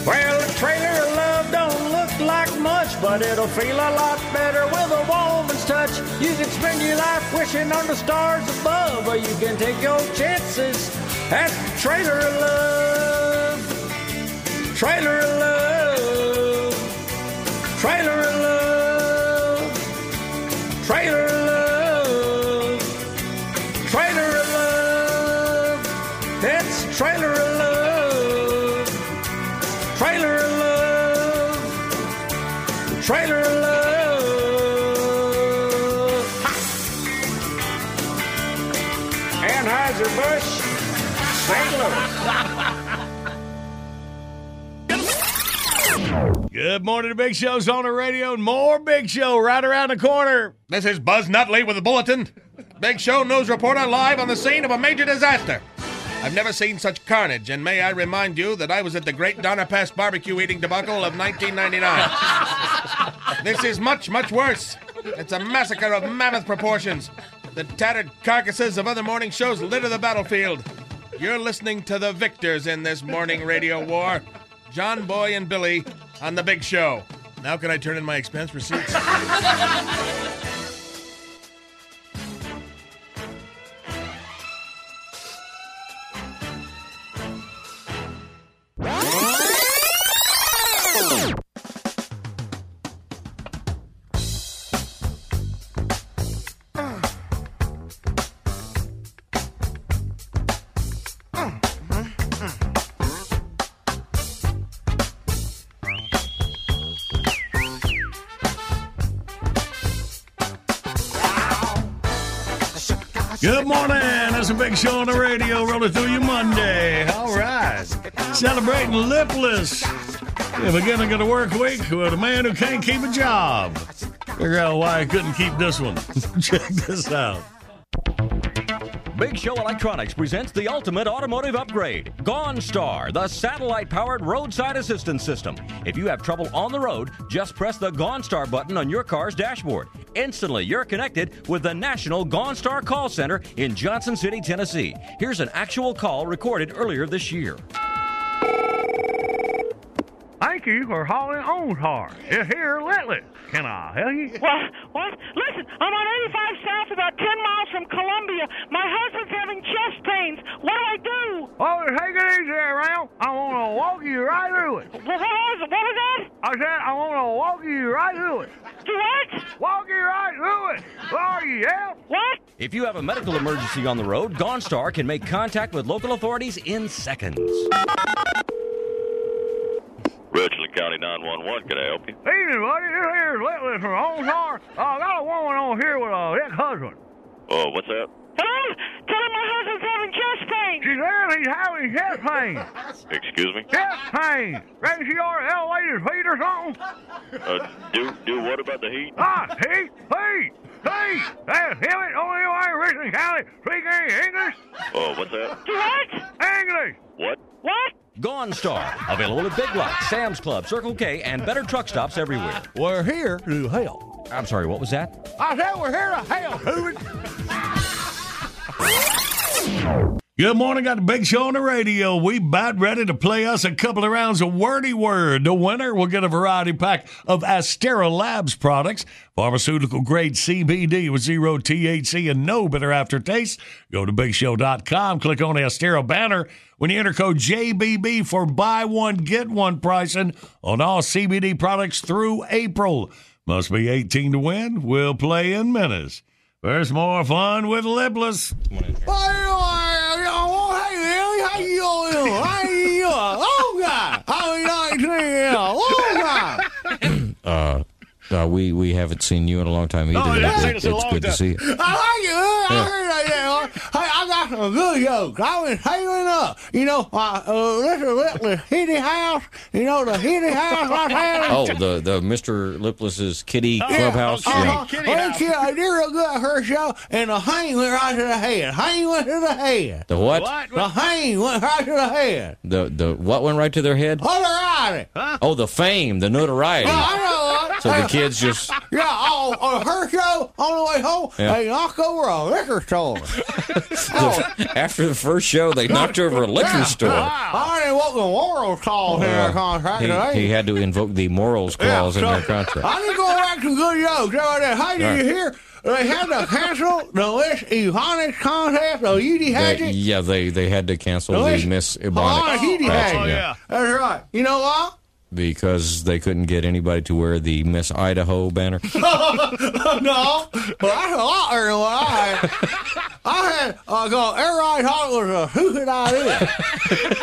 Well, the trailer of love don't look like much, but it'll feel a lot better with a woman's touch. You can spend your life wishing on the stars above, or you can take your chances at the trailer of love. Trailer of Good morning, the Big Show's on the radio, and more Big Show right around the corner. This is Buzz Nutley with the bulletin. Big Show news reporter live on the scene of a major disaster. I've never seen such carnage, and may I remind you that I was at the Great Donner Pass barbecue eating debacle of 1999. this is much, much worse. It's a massacre of mammoth proportions. The tattered carcasses of other morning shows litter the battlefield. You're listening to the victors in this morning radio war. John Boy and Billy on the Big Show. Now can I turn in my expense receipts? show on the radio rolling through you Monday. All right. Celebrating Lipless. Yeah, beginning of the work week with a man who can't keep a job. Figure out why I couldn't keep this one. Check this out. Big Show Electronics presents the ultimate automotive upgrade GoneStar, the satellite powered roadside assistance system. If you have trouble on the road, just press the GoneStar button on your car's dashboard. Instantly, you're connected with the National GoneStar Call Center in Johnson City, Tennessee. Here's an actual call recorded earlier this year. Thank you for hauling on car. It's here lately. Can I help you? What? What? Listen, I'm on 85 South, about 10 miles from Columbia. My husband's having chest pains. What do I do? Oh, take it easy there, Ralph. I want to walk you right through it. What was, what was that? I said I want to walk you right through it. Do what? Walk you right through it. Are you, yeah? What? If you have a medical emergency on the road, GoneStar can make contact with local authorities in seconds. Richland County 911, can I help you? Evening, buddy. This here's Lipless from GoneStar. I got a woman on here with a ex-husband. Oh, what's that? Hello? Tell him my husband's having chest pain. She said he's having chest pain. Excuse me? Chest pain. Reckon she ought to his feet or something? Uh, do do what about the heat? Ah, heat, heat, heat. That's him. It only you in Richland County speak any English? Oh, what's that? Do what? English. What? What? GoneStar, available at Big Lots, Sam's Club, Circle K, and better truck stops everywhere. We're here to help. I'm sorry, what was that? I said we're here to help, Hooven. Good morning. Got the big show on the radio. We about ready to play us a couple of rounds of wordy word. The winner will get a variety pack of Astera Labs products, pharmaceutical grade CBD with zero THC and no bitter aftertaste. Go to bigshow.com, click on the Astera banner. When you enter code JBB for buy one get one pricing on all CBD products through April. Must be 18 to win. We'll play in minutes. There's more fun with Lipless. How you doing? How you? Oh, God. How you doing? Oh, God. Uh, uh, we we haven't seen you in a long time either. Oh, yeah, It- it's a it's long good to see you. I like you. I yeah. I some good jokes. I was saving up. You know, uh, uh, listen, Lipless Hitty House. You know, the Hitty House I had. Oh, the the Mr. Lipless's kitty Yeah, clubhouse. Uh-huh. Yeah. Well, kid, I did real good at her show, and the hang went right to the head. Hang went to the head. The what? The hang went right to the head. The the what went right to their head? Alrighty. Oh, the fame, the notoriety. Well, I know. So the kids just Yeah, on, on her show, on the way home, Yeah. they knock over a liquor store. the, after the first show, they knocked over a liquor store. I didn't want the morals clause in Uh, contract. he, he had to invoke the morals clause in so their contract. I need to go back to good jokes. So I said, Hey, did Right. you hear? They had to cancel the Miss Ebonics contest. The Edie They, Hadget. yeah, they, they had to cancel The the Miss Ebonics pageant, Hadget. yeah. That's right. You know what? Because they couldn't get anybody to wear the Miss Idaho banner. no, well, that's a lot there than what I had. I had, uh, go, everybody thought was a stupid idea.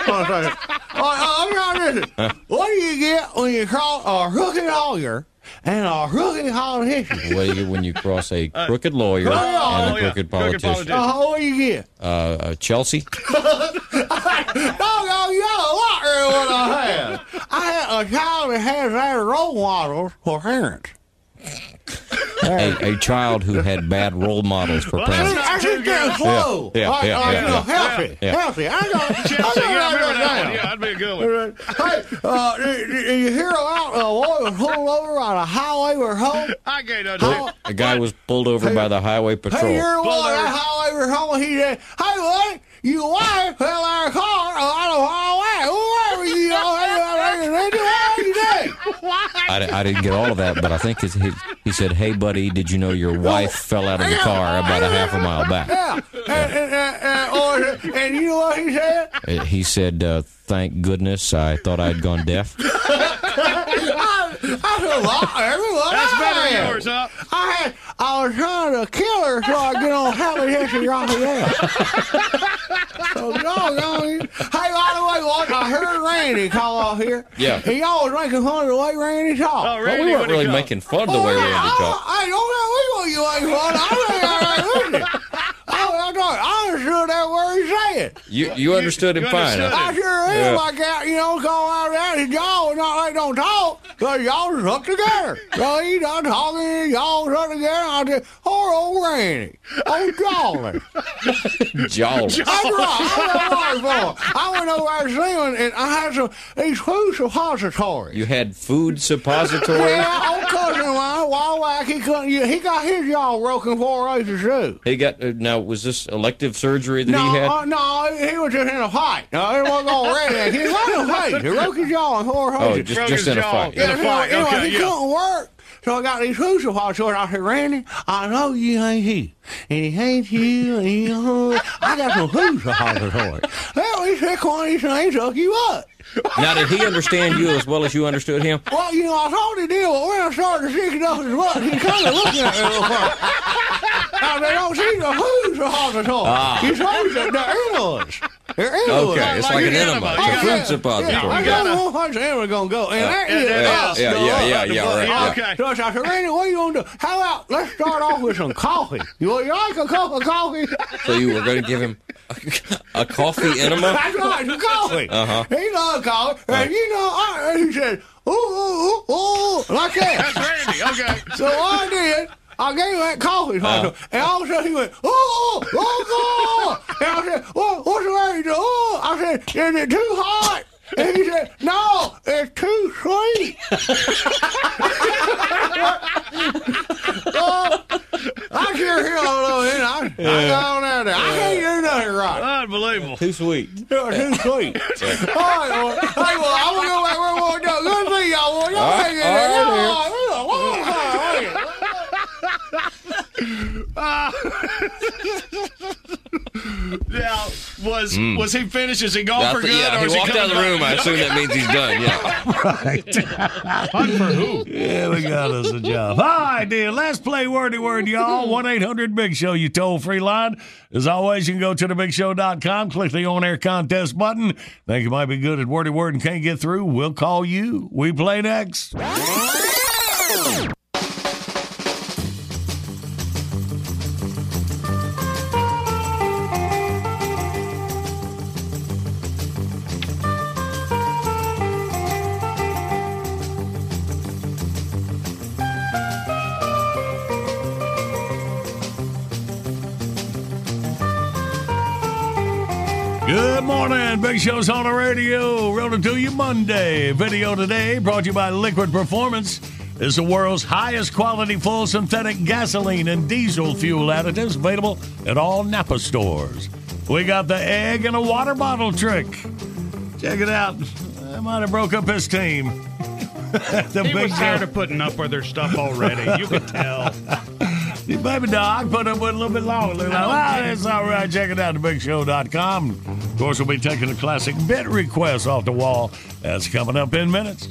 Hold on a second. All right, let me. What do you get when you call a rookie lawyer and a rookie politician? What do you get when you cross a crooked lawyer Oh, and a yeah. crooked politician? Uh, what do you get? Uh, uh, Chelsea? No, no, oh, you got a lot there than I had. I had a child that has their role model for parents. a, a child who had bad role models for parents. I just get slow. Yeah, yeah, Like, yeah, like, yeah, you know, yeah. healthy, Yeah. healthy. I got, I Chelsea, got yeah, I remember that that down. one. Yeah, that'd be a good one. Hey, uh, did, did you hear about boy was pulled over on a highway or home? I can't How- understand. A guy was pulled over by the highway patrol. Hey, you're the Pulled one over. that highway or home. He said, "Hey, buddy, you wife fell out of car on a highway. Whoever you know, hey, hey, hey, hey, what you did?" I, I didn't get all of that, but I think his, he, he said, "Hey, buddy, did you know your wife fell out of the car about a half a mile back?" Yeah, and, and, and, and, and you know what he said? Uh, He said, uh, "Thank goodness, I thought I'd gone deaf." I, I said, well, everyone. That's I better than had. yours, huh? I had, I was trying to kill her so I get on Happy History Raphael. So, no, no. Hey, by the way, what, I heard Randy call off here. Yeah. He y'all was making fun of the way Randy talked. Oh, Well, Randy, we weren't really making fun of the oh, way Oh, yeah, Randy I, talked. I don't know we want you making fun. I really, I. I, I, thought- I understood that word he said. You you understood him you fine. understood huh? I sure am. Yeah. Like that, you know, go out there and y'all not they don't talk because y'all stuck together. So he not talking, y'all stuck together. I said, poor old Randy, old Jolly. Jolly. That's right. I, know what. I went over there singing, and I had some these food suppositories. You had food suppository. Yeah, old cousin of mine, a he couldn't. He got his jaw broken four races too. He got uh, now. Was this elective surgery that No, he had? uh, no, he was just in a fight. No, it wasn't already. He was in a fight. He broke his jaw in four oh, races. just Broke just in a jaw. fight. In a fight, anyway, okay, he yeah. couldn't work. So I got these crucifixes. So I said, Randy, I know you ain't he. And he hates you. And he, uh, I got some crucifixes. Well, he said, one of these things hook you up. Now, did he understand you as well as you understood him? Well, you know, I thought he did, but when I started to it up his butt, he kind of looking at me a little funny. Now, they don't see the who's the hospital. Ah. He's supposed to, they're enemas. They're. Okay, it's like an enema. It's a food suppository. Yeah, I Yeah. don't know how much enema going to go. And that yeah, yeah, yeah, yeah, yeah, yeah, right, yeah. Okay. So I said, Randy, what are you going to do? How about, let's start off with some coffee. You, you like a cup of coffee? So you were going to give him a, a coffee enema? That's right, some coffee. Uh-huh. He loved coffee. And you know, I, and he said, ooh, ooh, ooh, ooh, like that. That's Randy. Okay. So I did, I gave him that coffee, Uh. and all of a sudden he went, oh, oh, oh, and I said, what, what's the matter? He said, oh, I said, is it too hot? And he said, no, it's too sweet. oh, I sure hear all of it. I, I got on there. I can't do nothing right. Unbelievable. Too sweet. You're too sweet. all right, well, hey, well, I'm going to go back where we're going. Good to see y'all. Well, y'all All right, hang in all there. right, Y'all- y'all- y'all- y'all- Now, was Mm. was he finished? Is he gone I for th- good? yeah, or he is walked out of the coming room. I assume that means he's done. Yeah. Fun for who? Yeah, we got us a job. All right, then. Let's play wordy word, y'all. 1 800 Big Show, you toll free line. As always, you can go to thebigshow.com, click the on air contest button. Think you might be good at wordy word and can't get through? We'll call you. We play next. Big Show's on the radio. Rolling to you Monday. Video today brought to you by Liquid Performance. Is the world's highest quality full synthetic gasoline and diesel fuel additives available at all Napa stores. We got the egg and a water bottle trick. Check it out. I might have broke up his team. the He was Show- tired of putting up with their stuff already. You could tell. the baby dog put up with a little bit longer. They're like, well, it's all right. Check it out, thebigshow.com. Of course, we'll be taking a classic bit request off the wall. That's coming up in minutes.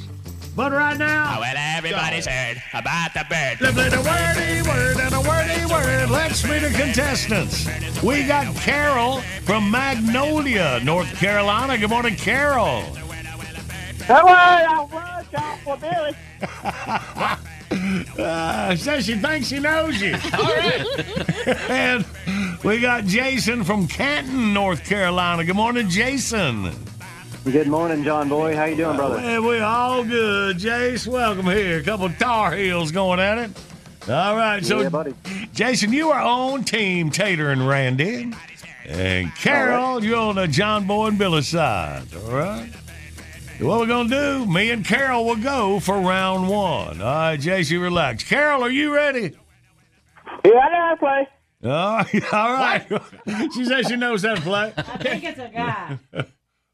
But right now, Oh, well, everybody's heard about the bird. Let's play the wordy word and a wordy word. Let's meet the contestants. We got Carol from Magnolia, North Carolina. Good morning, Carol. Hello, I was y'all for Billy. Uh, says she thinks she knows you. All right. and we got Jason from Canton, North Carolina. Good morning, Jason. Good morning, John Boy. How you doing, brother? Hey, we all good. Jace, welcome here. A couple of Tar Heels going at it. All right, so Yeah, buddy. Jason, you are on Team Tater and Randy, and Carol, you're on the John Boy and Billy side. All right. What we're gonna do? Me and Carol will go for round one. All right, Jace, you relax. Carol, are you ready? Yeah, I know how to play. All right, all right. she says she knows how to play. I think it's a guy.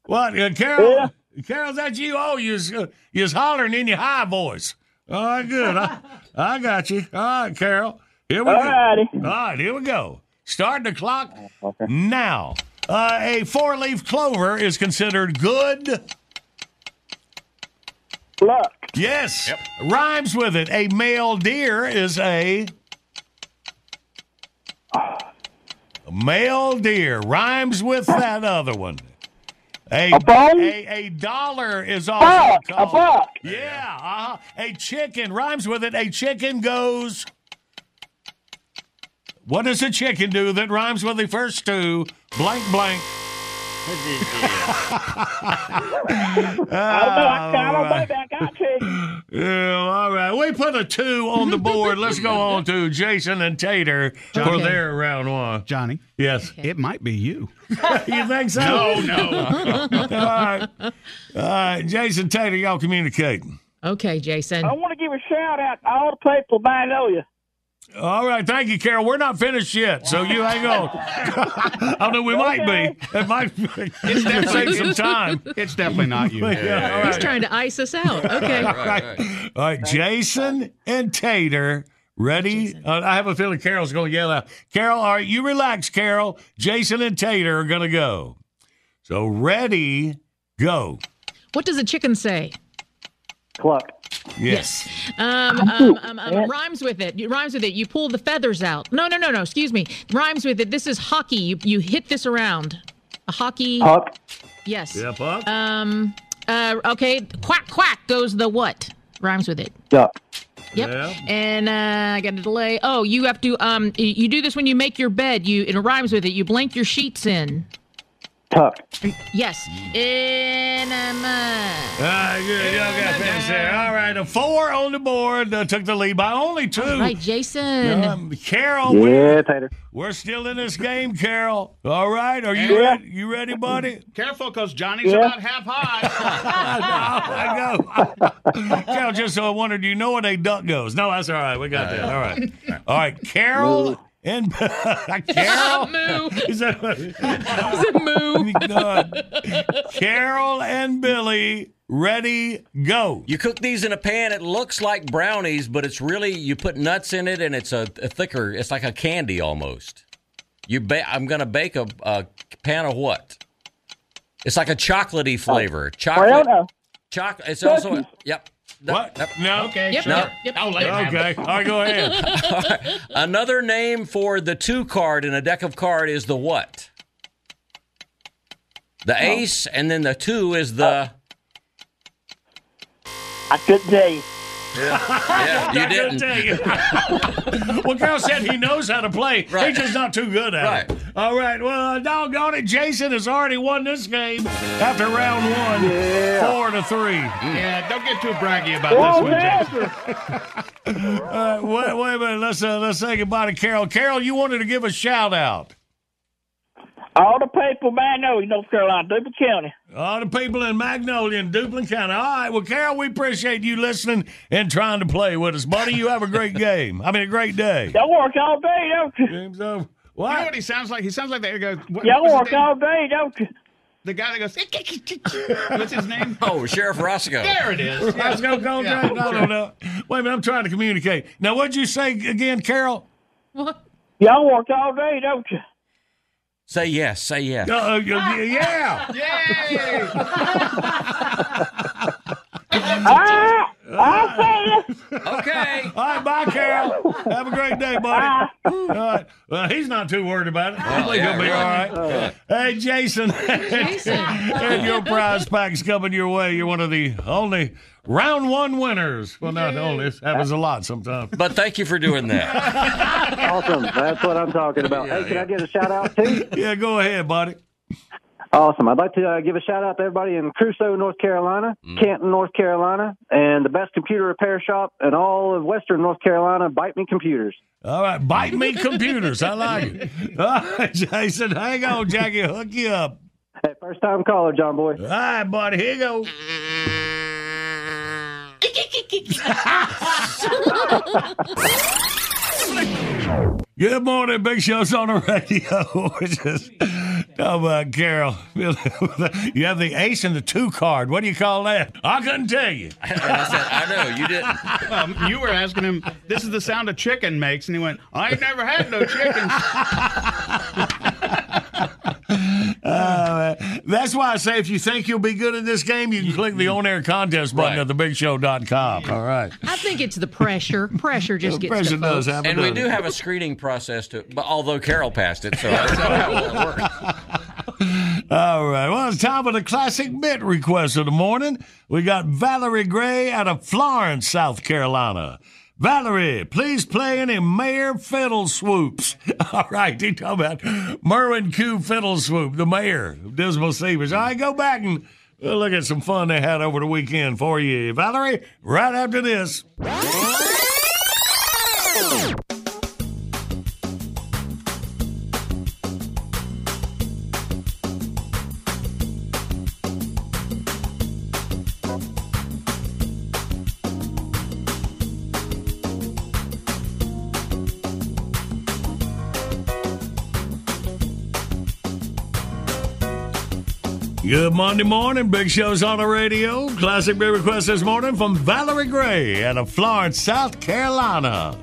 What, uh, Carol? Carol's that you? Oh, you was, uh, you was hollering in your high voice. All right, good. I, I got you. All right, Carol. Here we All go. righty. All right, here we go. Start the clock now. Uh, a four-leaf clover is considered good. Luck. Yes. Rhymes with it. A male deer is a. A male deer rhymes with that other one. A, A bone? a, a dollar is also Buck. A buck. Yeah. Uh-huh. A chicken rhymes with it. A chicken goes. What does a chicken do that rhymes with the first two? Blank, blank. Oh, I don't know. I, I don't know. All I got to. Yeah, all right. We put a two on the board. Let's go on to Jason and Tater for their round one. Johnny. Yes. It might be you. you think so? No, no. all right. All right. Jason Tater, y'all communicating. Okay, Jason. I want to give a shout out to all the people of Magnolia. All right. Thank you, Carol. We're not finished yet, so you hang on. I know we might be. It might It's take some time. It's definitely not you. Yeah, all He's right. trying to ice us out. Okay. All right. All right, Jason and Tater, ready? Uh, I have a feeling Carol's going to yell out. Carol, all right, you relax, Carol. Jason and Tater are going to go. So, ready, go. What does a chicken say? Cluck. Yes. Um, um, um, um, rhymes with it. It rhymes with it. You pull the feathers out. No, no, no, no. Excuse me. Rhymes with it. This is hockey. You you hit this around. A hockey. Huck. Yes. Yeah, Puck. Um. Uh. Okay. Quack quack goes the what? Rhymes with it. Duck. Yep. Yeah. And uh, I got a delay. Oh, you have to. Um. You do this when you make your bed. You it rhymes with it. You blank your sheets in. Tuck. Yes. In All right, good. Y'all got finish there. All right, a four on the board. Uh, took the lead by only two. All right, Jason. Um, Carol, we're, Yeah, Tater. we're still in this game, Carol. All right, are you Yeah. ready? You ready, buddy? Careful, because Johnny's Yeah. about half high. I go. Carol, just so I wondered, do you know where a duck goes? No, that's all right. We got that. All right. All right. Carol and Carol. Moo. Is that what? It's a moo. Oh, God. Carol and Billy, ready, go. You cook these in a pan. It looks like brownies, but it's really you put nuts in it, and it's a, a thicker. It's like a candy almost. You ba- I'm gonna bake a, a pan of what? It's like a chocolatey flavor. I Chocolate. don't know. Chocolate. It's also Cookies. yep. What? Yep. No. Okay, Yep. sure. Yep. yep. I'll let him have it. Okay. All right, go ahead. Another name for the two card in a deck of card is the what? The ace, and then the two is the. Oh. I couldn't tell you. Yeah, you didn't. tell you. well, Carl said he knows how to play. Right. He's just not too good at it. Right. All right. Well, uh, doggone it. Jason has already won this game after round one, Yeah. four to three. Yeah, don't get too braggy about Whoa, this one, Jason. Jason. Uh, wait, wait a minute. Let's uh, let's say goodbye to Carol. Carol, you wanted to give a shout out. All the people of Magnolia, North Carolina, Duplin County. All the people in Magnolia and Duplin County. All right. Well, Carol, we appreciate you listening and trying to play with us, buddy. You have a great game. I mean, a great day. Y'all work all day, don't you? Game's over. You know What? what he sounds like? He sounds like that guy goes. What, Y'all what's work all day, don't you? The guy that goes. What's his name? Oh, Sheriff Roscoe. There it is. Let's go, go, Yeah. Jay. No, no, no. Wait a minute. I'm trying to communicate. Now, what'd you say again, Carol? What? Y'all work all day, don't you? Say yes. Say yes. Uh, uh, yeah. Yay! Ah! See you. Okay. All right, bye, Carol. Have a great day, buddy. All right. Well, he's not too worried about it. I Well, think yeah, he'll be really. all right. Good. Hey, Jason. Jason. and your prize pack's coming your way. You're one of the only round one winners. Well, not only. This happens a lot sometimes. But thank you for doing that. Awesome. That's what I'm talking about. Yeah, hey, can yeah. I get a shout out too? Yeah, go ahead, buddy. Awesome. I'd like to uh, give a shout out to everybody in Cruso, North Carolina, Mm. Canton, North Carolina, and the best computer repair shop in all of Western North Carolina, Bite Me Computers. All right, bite me computers. I like it. All right, Jason, hang on, Jackie. Hook you up. Hey, first time caller, John Boy. All right, buddy. Here you go. Good morning, Big Show's on the radio. We're just talking about Carol. You have the ace and the two card. What do you call that? I couldn't tell you. I said, I know, you didn't. Um, you were asking him, this is the sound a chicken makes, and he went, I ain't never had no chickens. Uh, that's why I say if you think you'll be good in this game, you can click the on air contest button Right. at thebigshow.com. All right. I think it's the pressure. Pressure just gets Pressure to does folks. happen. And we doesn't do it? have a screening process to, but although Carol passed it, so I don't know how it works. All right. Well, it's time for the classic bit request of the morning. We got Valerie Gray out of Florence, South Carolina. Valerie, please play any Mayor Fiddle Swoops. All right, you talking about Merwin Q Fiddle Swoop, the mayor of Dismal. All right, go back and look at some fun they had over the weekend for you. Valerie, right after this. Good Monday morning. Big Show's on the radio. Classic big request this morning from Valerie Gray out of Florence, South Carolina.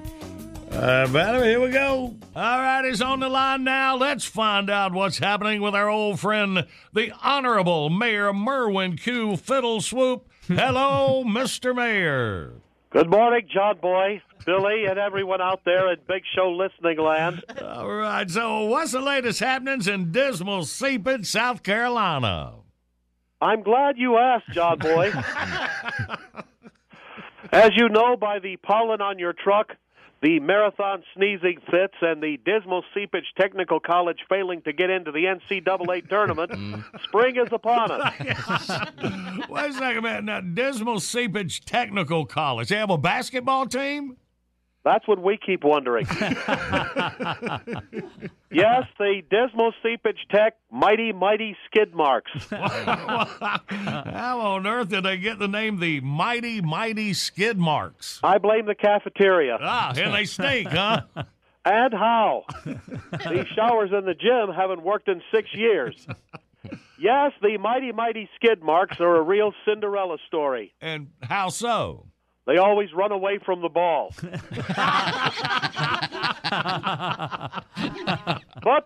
Uh, Valerie, here we go. All right, he's on the line now. Let's find out what's happening with our old friend, the Honorable Mayor Merwin Q Fiddle Swoop. Hello, Mr. Mayor. Good morning, John Boy, Billy, and everyone out there at Big Show listening land. All right, so what's the latest happenings in Dismal Seepage, South Carolina? I'm glad you asked, John Boy. As you know by the pollen on your truck, the marathon sneezing fits, and the Dismal Seepage Technical College failing to get into the NCAA tournament, mm. spring is upon us. Wait a second, man. Now, Dismal Seepage Technical College, they have a basketball team? That's what we keep wondering. yes, the Dismal Seepage Tech Mighty Mighty Skid Marks. How on earth did they get the name the Mighty Mighty Skid Marks? I blame the cafeteria. Ah, and they stink, huh? And how? These showers in the gym haven't worked in six years. Yes, the mighty, mighty skid marks are a real Cinderella story. And how so? They always run away from the ball. but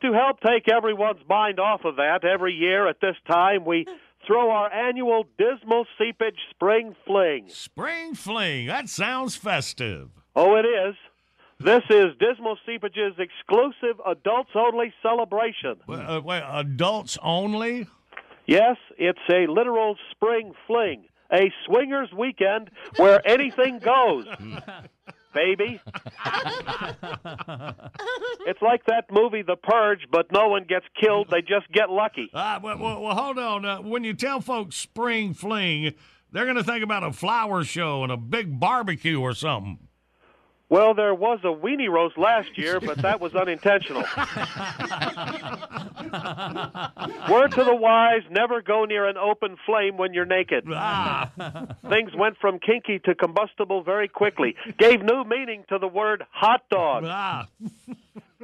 to help take everyone's mind off of that, every year at this time we throw our annual Dismal Seepage Spring Fling. Spring Fling. That sounds festive. Oh, it is. This is Dismal Seepage's exclusive adults only celebration. Wait, uh, wait, adults only? Yes, it's a literal spring fling, a swingers weekend where anything goes. Baby. it's like that movie The Purge, but no one gets killed, they just get lucky. Ah, well, well, well, hold on. Uh, when you tell folks spring fling, they're going to think about a flower show and a big barbecue or something. Well, there was a weenie roast last year, but that was unintentional. Word to the wise never go near an open flame when you're naked. Ah. Things went from kinky to combustible very quickly, gave new meaning to the word hot dog. Ah.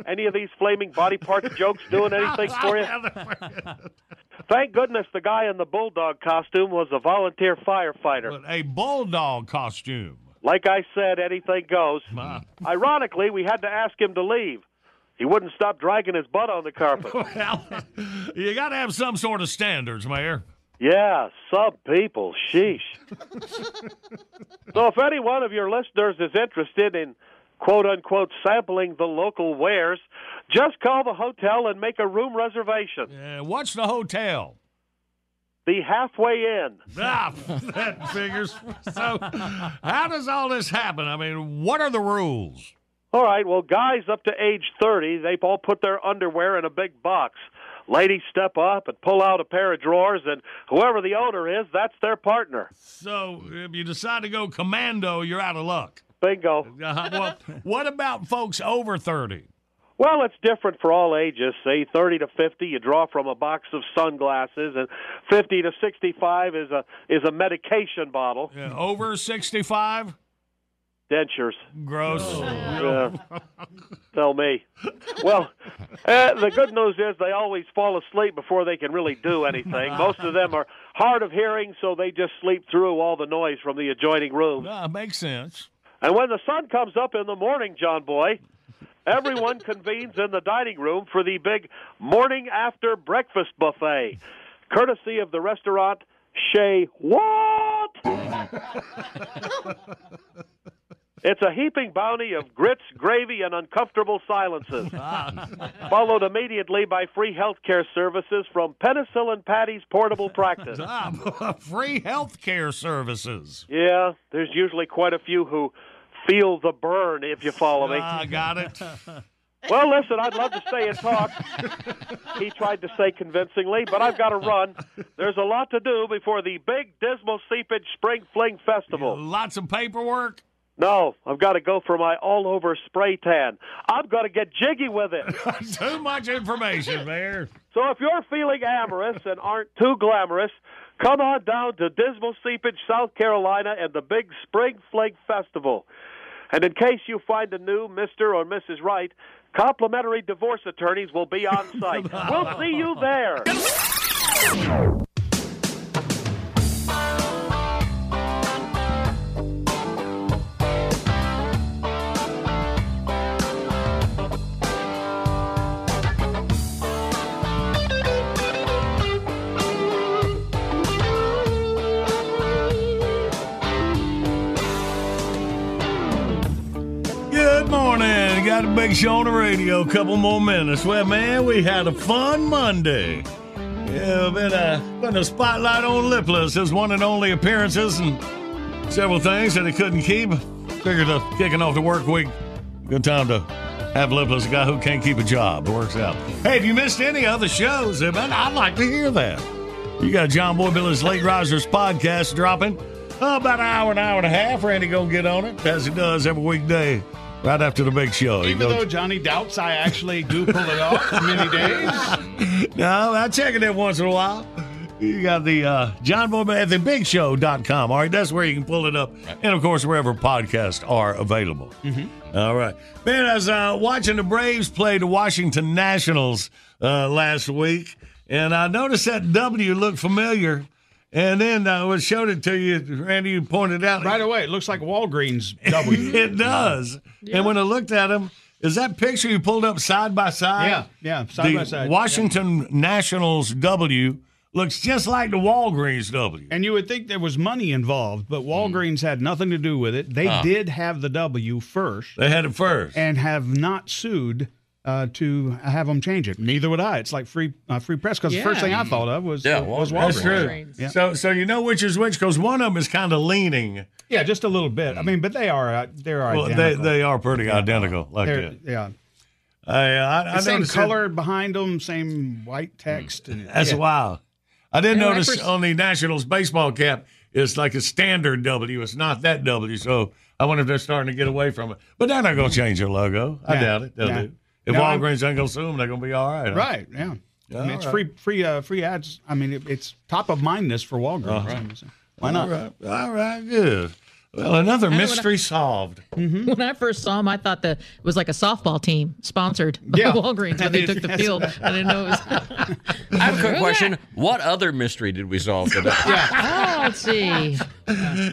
Any of these flaming body parts jokes doing anything for you? Thank goodness the guy in the bulldog costume was a volunteer firefighter. A bulldog costume. Like I said, anything goes. Ironically, we had to ask him to leave. He wouldn't stop dragging his butt on the carpet. well, you got to have some sort of standards, Mayor. Yeah, sub people, sheesh. So if any one of your listeners is interested in quote unquote sampling the local wares, just call the hotel and make a room reservation. Uh, what's the hotel? The halfway in. Ah, that figures. So, how does all this happen? I mean, what are the rules? All right, well, guys up to age 30, they all put their underwear in a big box. Ladies step up and pull out a pair of drawers, and whoever the owner is, that's their partner. So, if you decide to go commando, you're out of luck. Bingo. Uh, well, what about folks over 30? Well, it's different for all ages. Say 30 to 50, you draw from a box of sunglasses, and 50 to 65 is a is a medication bottle. Yeah, over 65? Dentures. Gross. Yeah. Tell me. Well, uh, the good news is they always fall asleep before they can really do anything. Most of them are hard of hearing, so they just sleep through all the noise from the adjoining rooms. Ah, makes sense. And when the sun comes up in the morning, John Boy, everyone convenes in the dining room for the big morning after breakfast buffet, courtesy of the restaurant Shea What? It's a heaping bounty of grits, gravy, and uncomfortable silences, followed immediately by free health care services from Penicillin Patty's Portable Practice. Ah, free health care services. Yeah, there's usually quite a few who feel the burn, if you follow me. Ah, got it. Well, listen, I'd love to stay and talk. He tried to say convincingly, but I've got to run. There's a lot to do before the big Dismal Seepage Spring Fling Festival. Lots of paperwork. No, I've got to go for my all over spray tan. I've got to get jiggy with it. Too much information, Mayor. So if you're feeling amorous and aren't too glamorous, come on down to Dismal Seepage, South Carolina, and the big Spring Fling Festival. And in case you find a new Mr. or Mrs. Right, complimentary divorce attorneys will be on site. we'll see you there. Got a big show on the radio. A couple more minutes. Well, man, we had a fun Monday. Yeah, been uh, putting a spotlight on Lipless, his one and only appearances, and several things that he couldn't keep. Figured uh, kicking off the work week, good time to have Lipless, a guy who can't keep a job. It works out. Hey, if you missed any other shows, man, I'd like to hear that. You got John Boy Billy's Late Risers podcast dropping. Oh, about an hour, an hour and a half. Randy gonna get on it as he does every weekday, right after the big show. Even goes- though Johnny doubts I actually do pull it off many days. no, I check it in once in a while. You got the uh, John Boy at thebigshow.com. All right, that's where you can pull it up. And of course, wherever podcasts are available. All right. Man, I was uh, watching the Braves play the Washington Nationals uh, last week, and I noticed that W looked familiar. And then I was showed it to you, Randy. You pointed out Right away, it looks like Walgreens W. it does. And when I looked at them, is that picture you pulled up side by side? Yeah, yeah, side the by side. Washington Nationals W looks just like the Walgreens W. And you would think there was money involved, but Walgreens had nothing to do with it. They Ah. did have the W first. They had it first. And have not sued uh, to have them change it. Neither would I. It's like free uh, free press because the first thing I thought of was, Yeah, was Walgreens. That's Walgreens. true. Yeah. So, so you know which is which because one of them is kind of leaning. Yeah, just a little bit. I mean, but they are uh, they are Well, they, identical. they are pretty identical like They're- that. Yeah. I, I, I The same noticed it- color behind them, same white text. And, That's yeah. wild. I did not when notice first- on the Nationals baseball cap, it's like a standard W. It's not that W. So I wonder if they're starting to get away from it. But they're not going to change their logo. I Yeah. doubt it. They'll Yeah. do. If No, I'm- Walgreens ain't going to sue them, they're going to be all right. huh? Right. Yeah. I mean, it's right. free free uh, free ads. I mean, it, it's top of mindness for Walgreens. Uh-huh. Why not? All right. All right. Good. Well, another I know what mystery solved. When I first saw him, I thought the it was like a softball team sponsored by Yeah. Walgreens when they took the field. I didn't know it was. I have a quick question. What other mystery did we solve today? oh, let's see.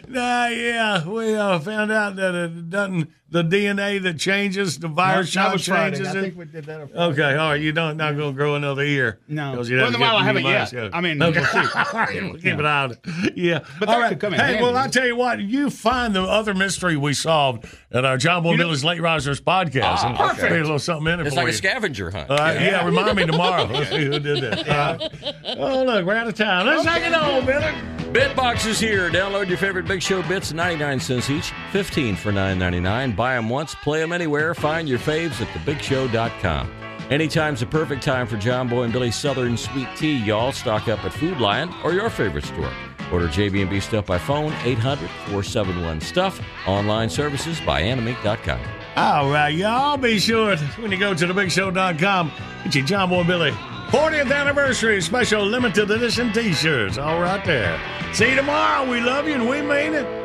Nah, yeah, we uh, found out that it doesn't the DNA that changes, the virus that shot was Friday. changes I it? think we did that on Okay, all right. You don't not going to grow another ear. No. Because you Well, well, I the haven't new yet. mask. I mean- Okay, we'll see. We'll keep an eye on it. Yeah. But all that right. come Hey, handy. well, I tell you what, you find the other mystery we solved at our John Boy and Billy's Late Risers podcast. Ah, and perfect. maybe a little something in it It's for like a scavenger hunt. All right, yeah. remind me tomorrow. Let's see who did that. All right. Oh, look, we're out of time. Let's take it on, Billy. Bitbox is here. Download your favorite Big Show bits, 99 cents each, 15 for 9.99. Buy them once, play them anywhere. Find your faves at thebigshow.com. Anytime's the perfect time for John Boy and Billy's Southern Sweet Tea, y'all. Stock up at Food Lion or your favorite store. Order JB&B Stuff by phone, 800-471-STUFF. Online services by animate.com. All right, y'all be sure when you go to thebigshow.com, get your John Boy and Billy 40th anniversary special limited edition t-shirts. All right there. See you tomorrow. We love you and we mean it.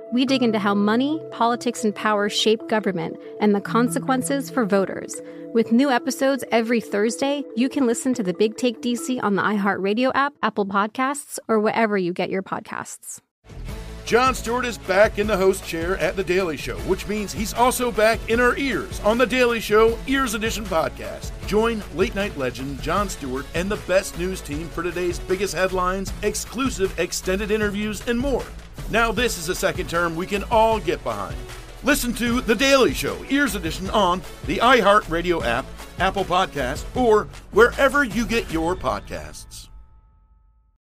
We dig into how money, politics, and power shape government and the consequences for voters. With new episodes every Thursday, you can listen to the Big Take DC on the iHeartRadio app, Apple Podcasts, or wherever you get your podcasts. Jon Stewart is back in the host chair at The Daily Show, which means he's also back in our ears on The Daily Show Ears Edition podcast. Join late night legend Jon Stewart and the best news team for today's biggest headlines, exclusive extended interviews, and more. Now, this is a second term we can all get behind. Listen to The Daily Show Ears Edition on the iHeartRadio app, Apple Podcast, or wherever you get your podcasts.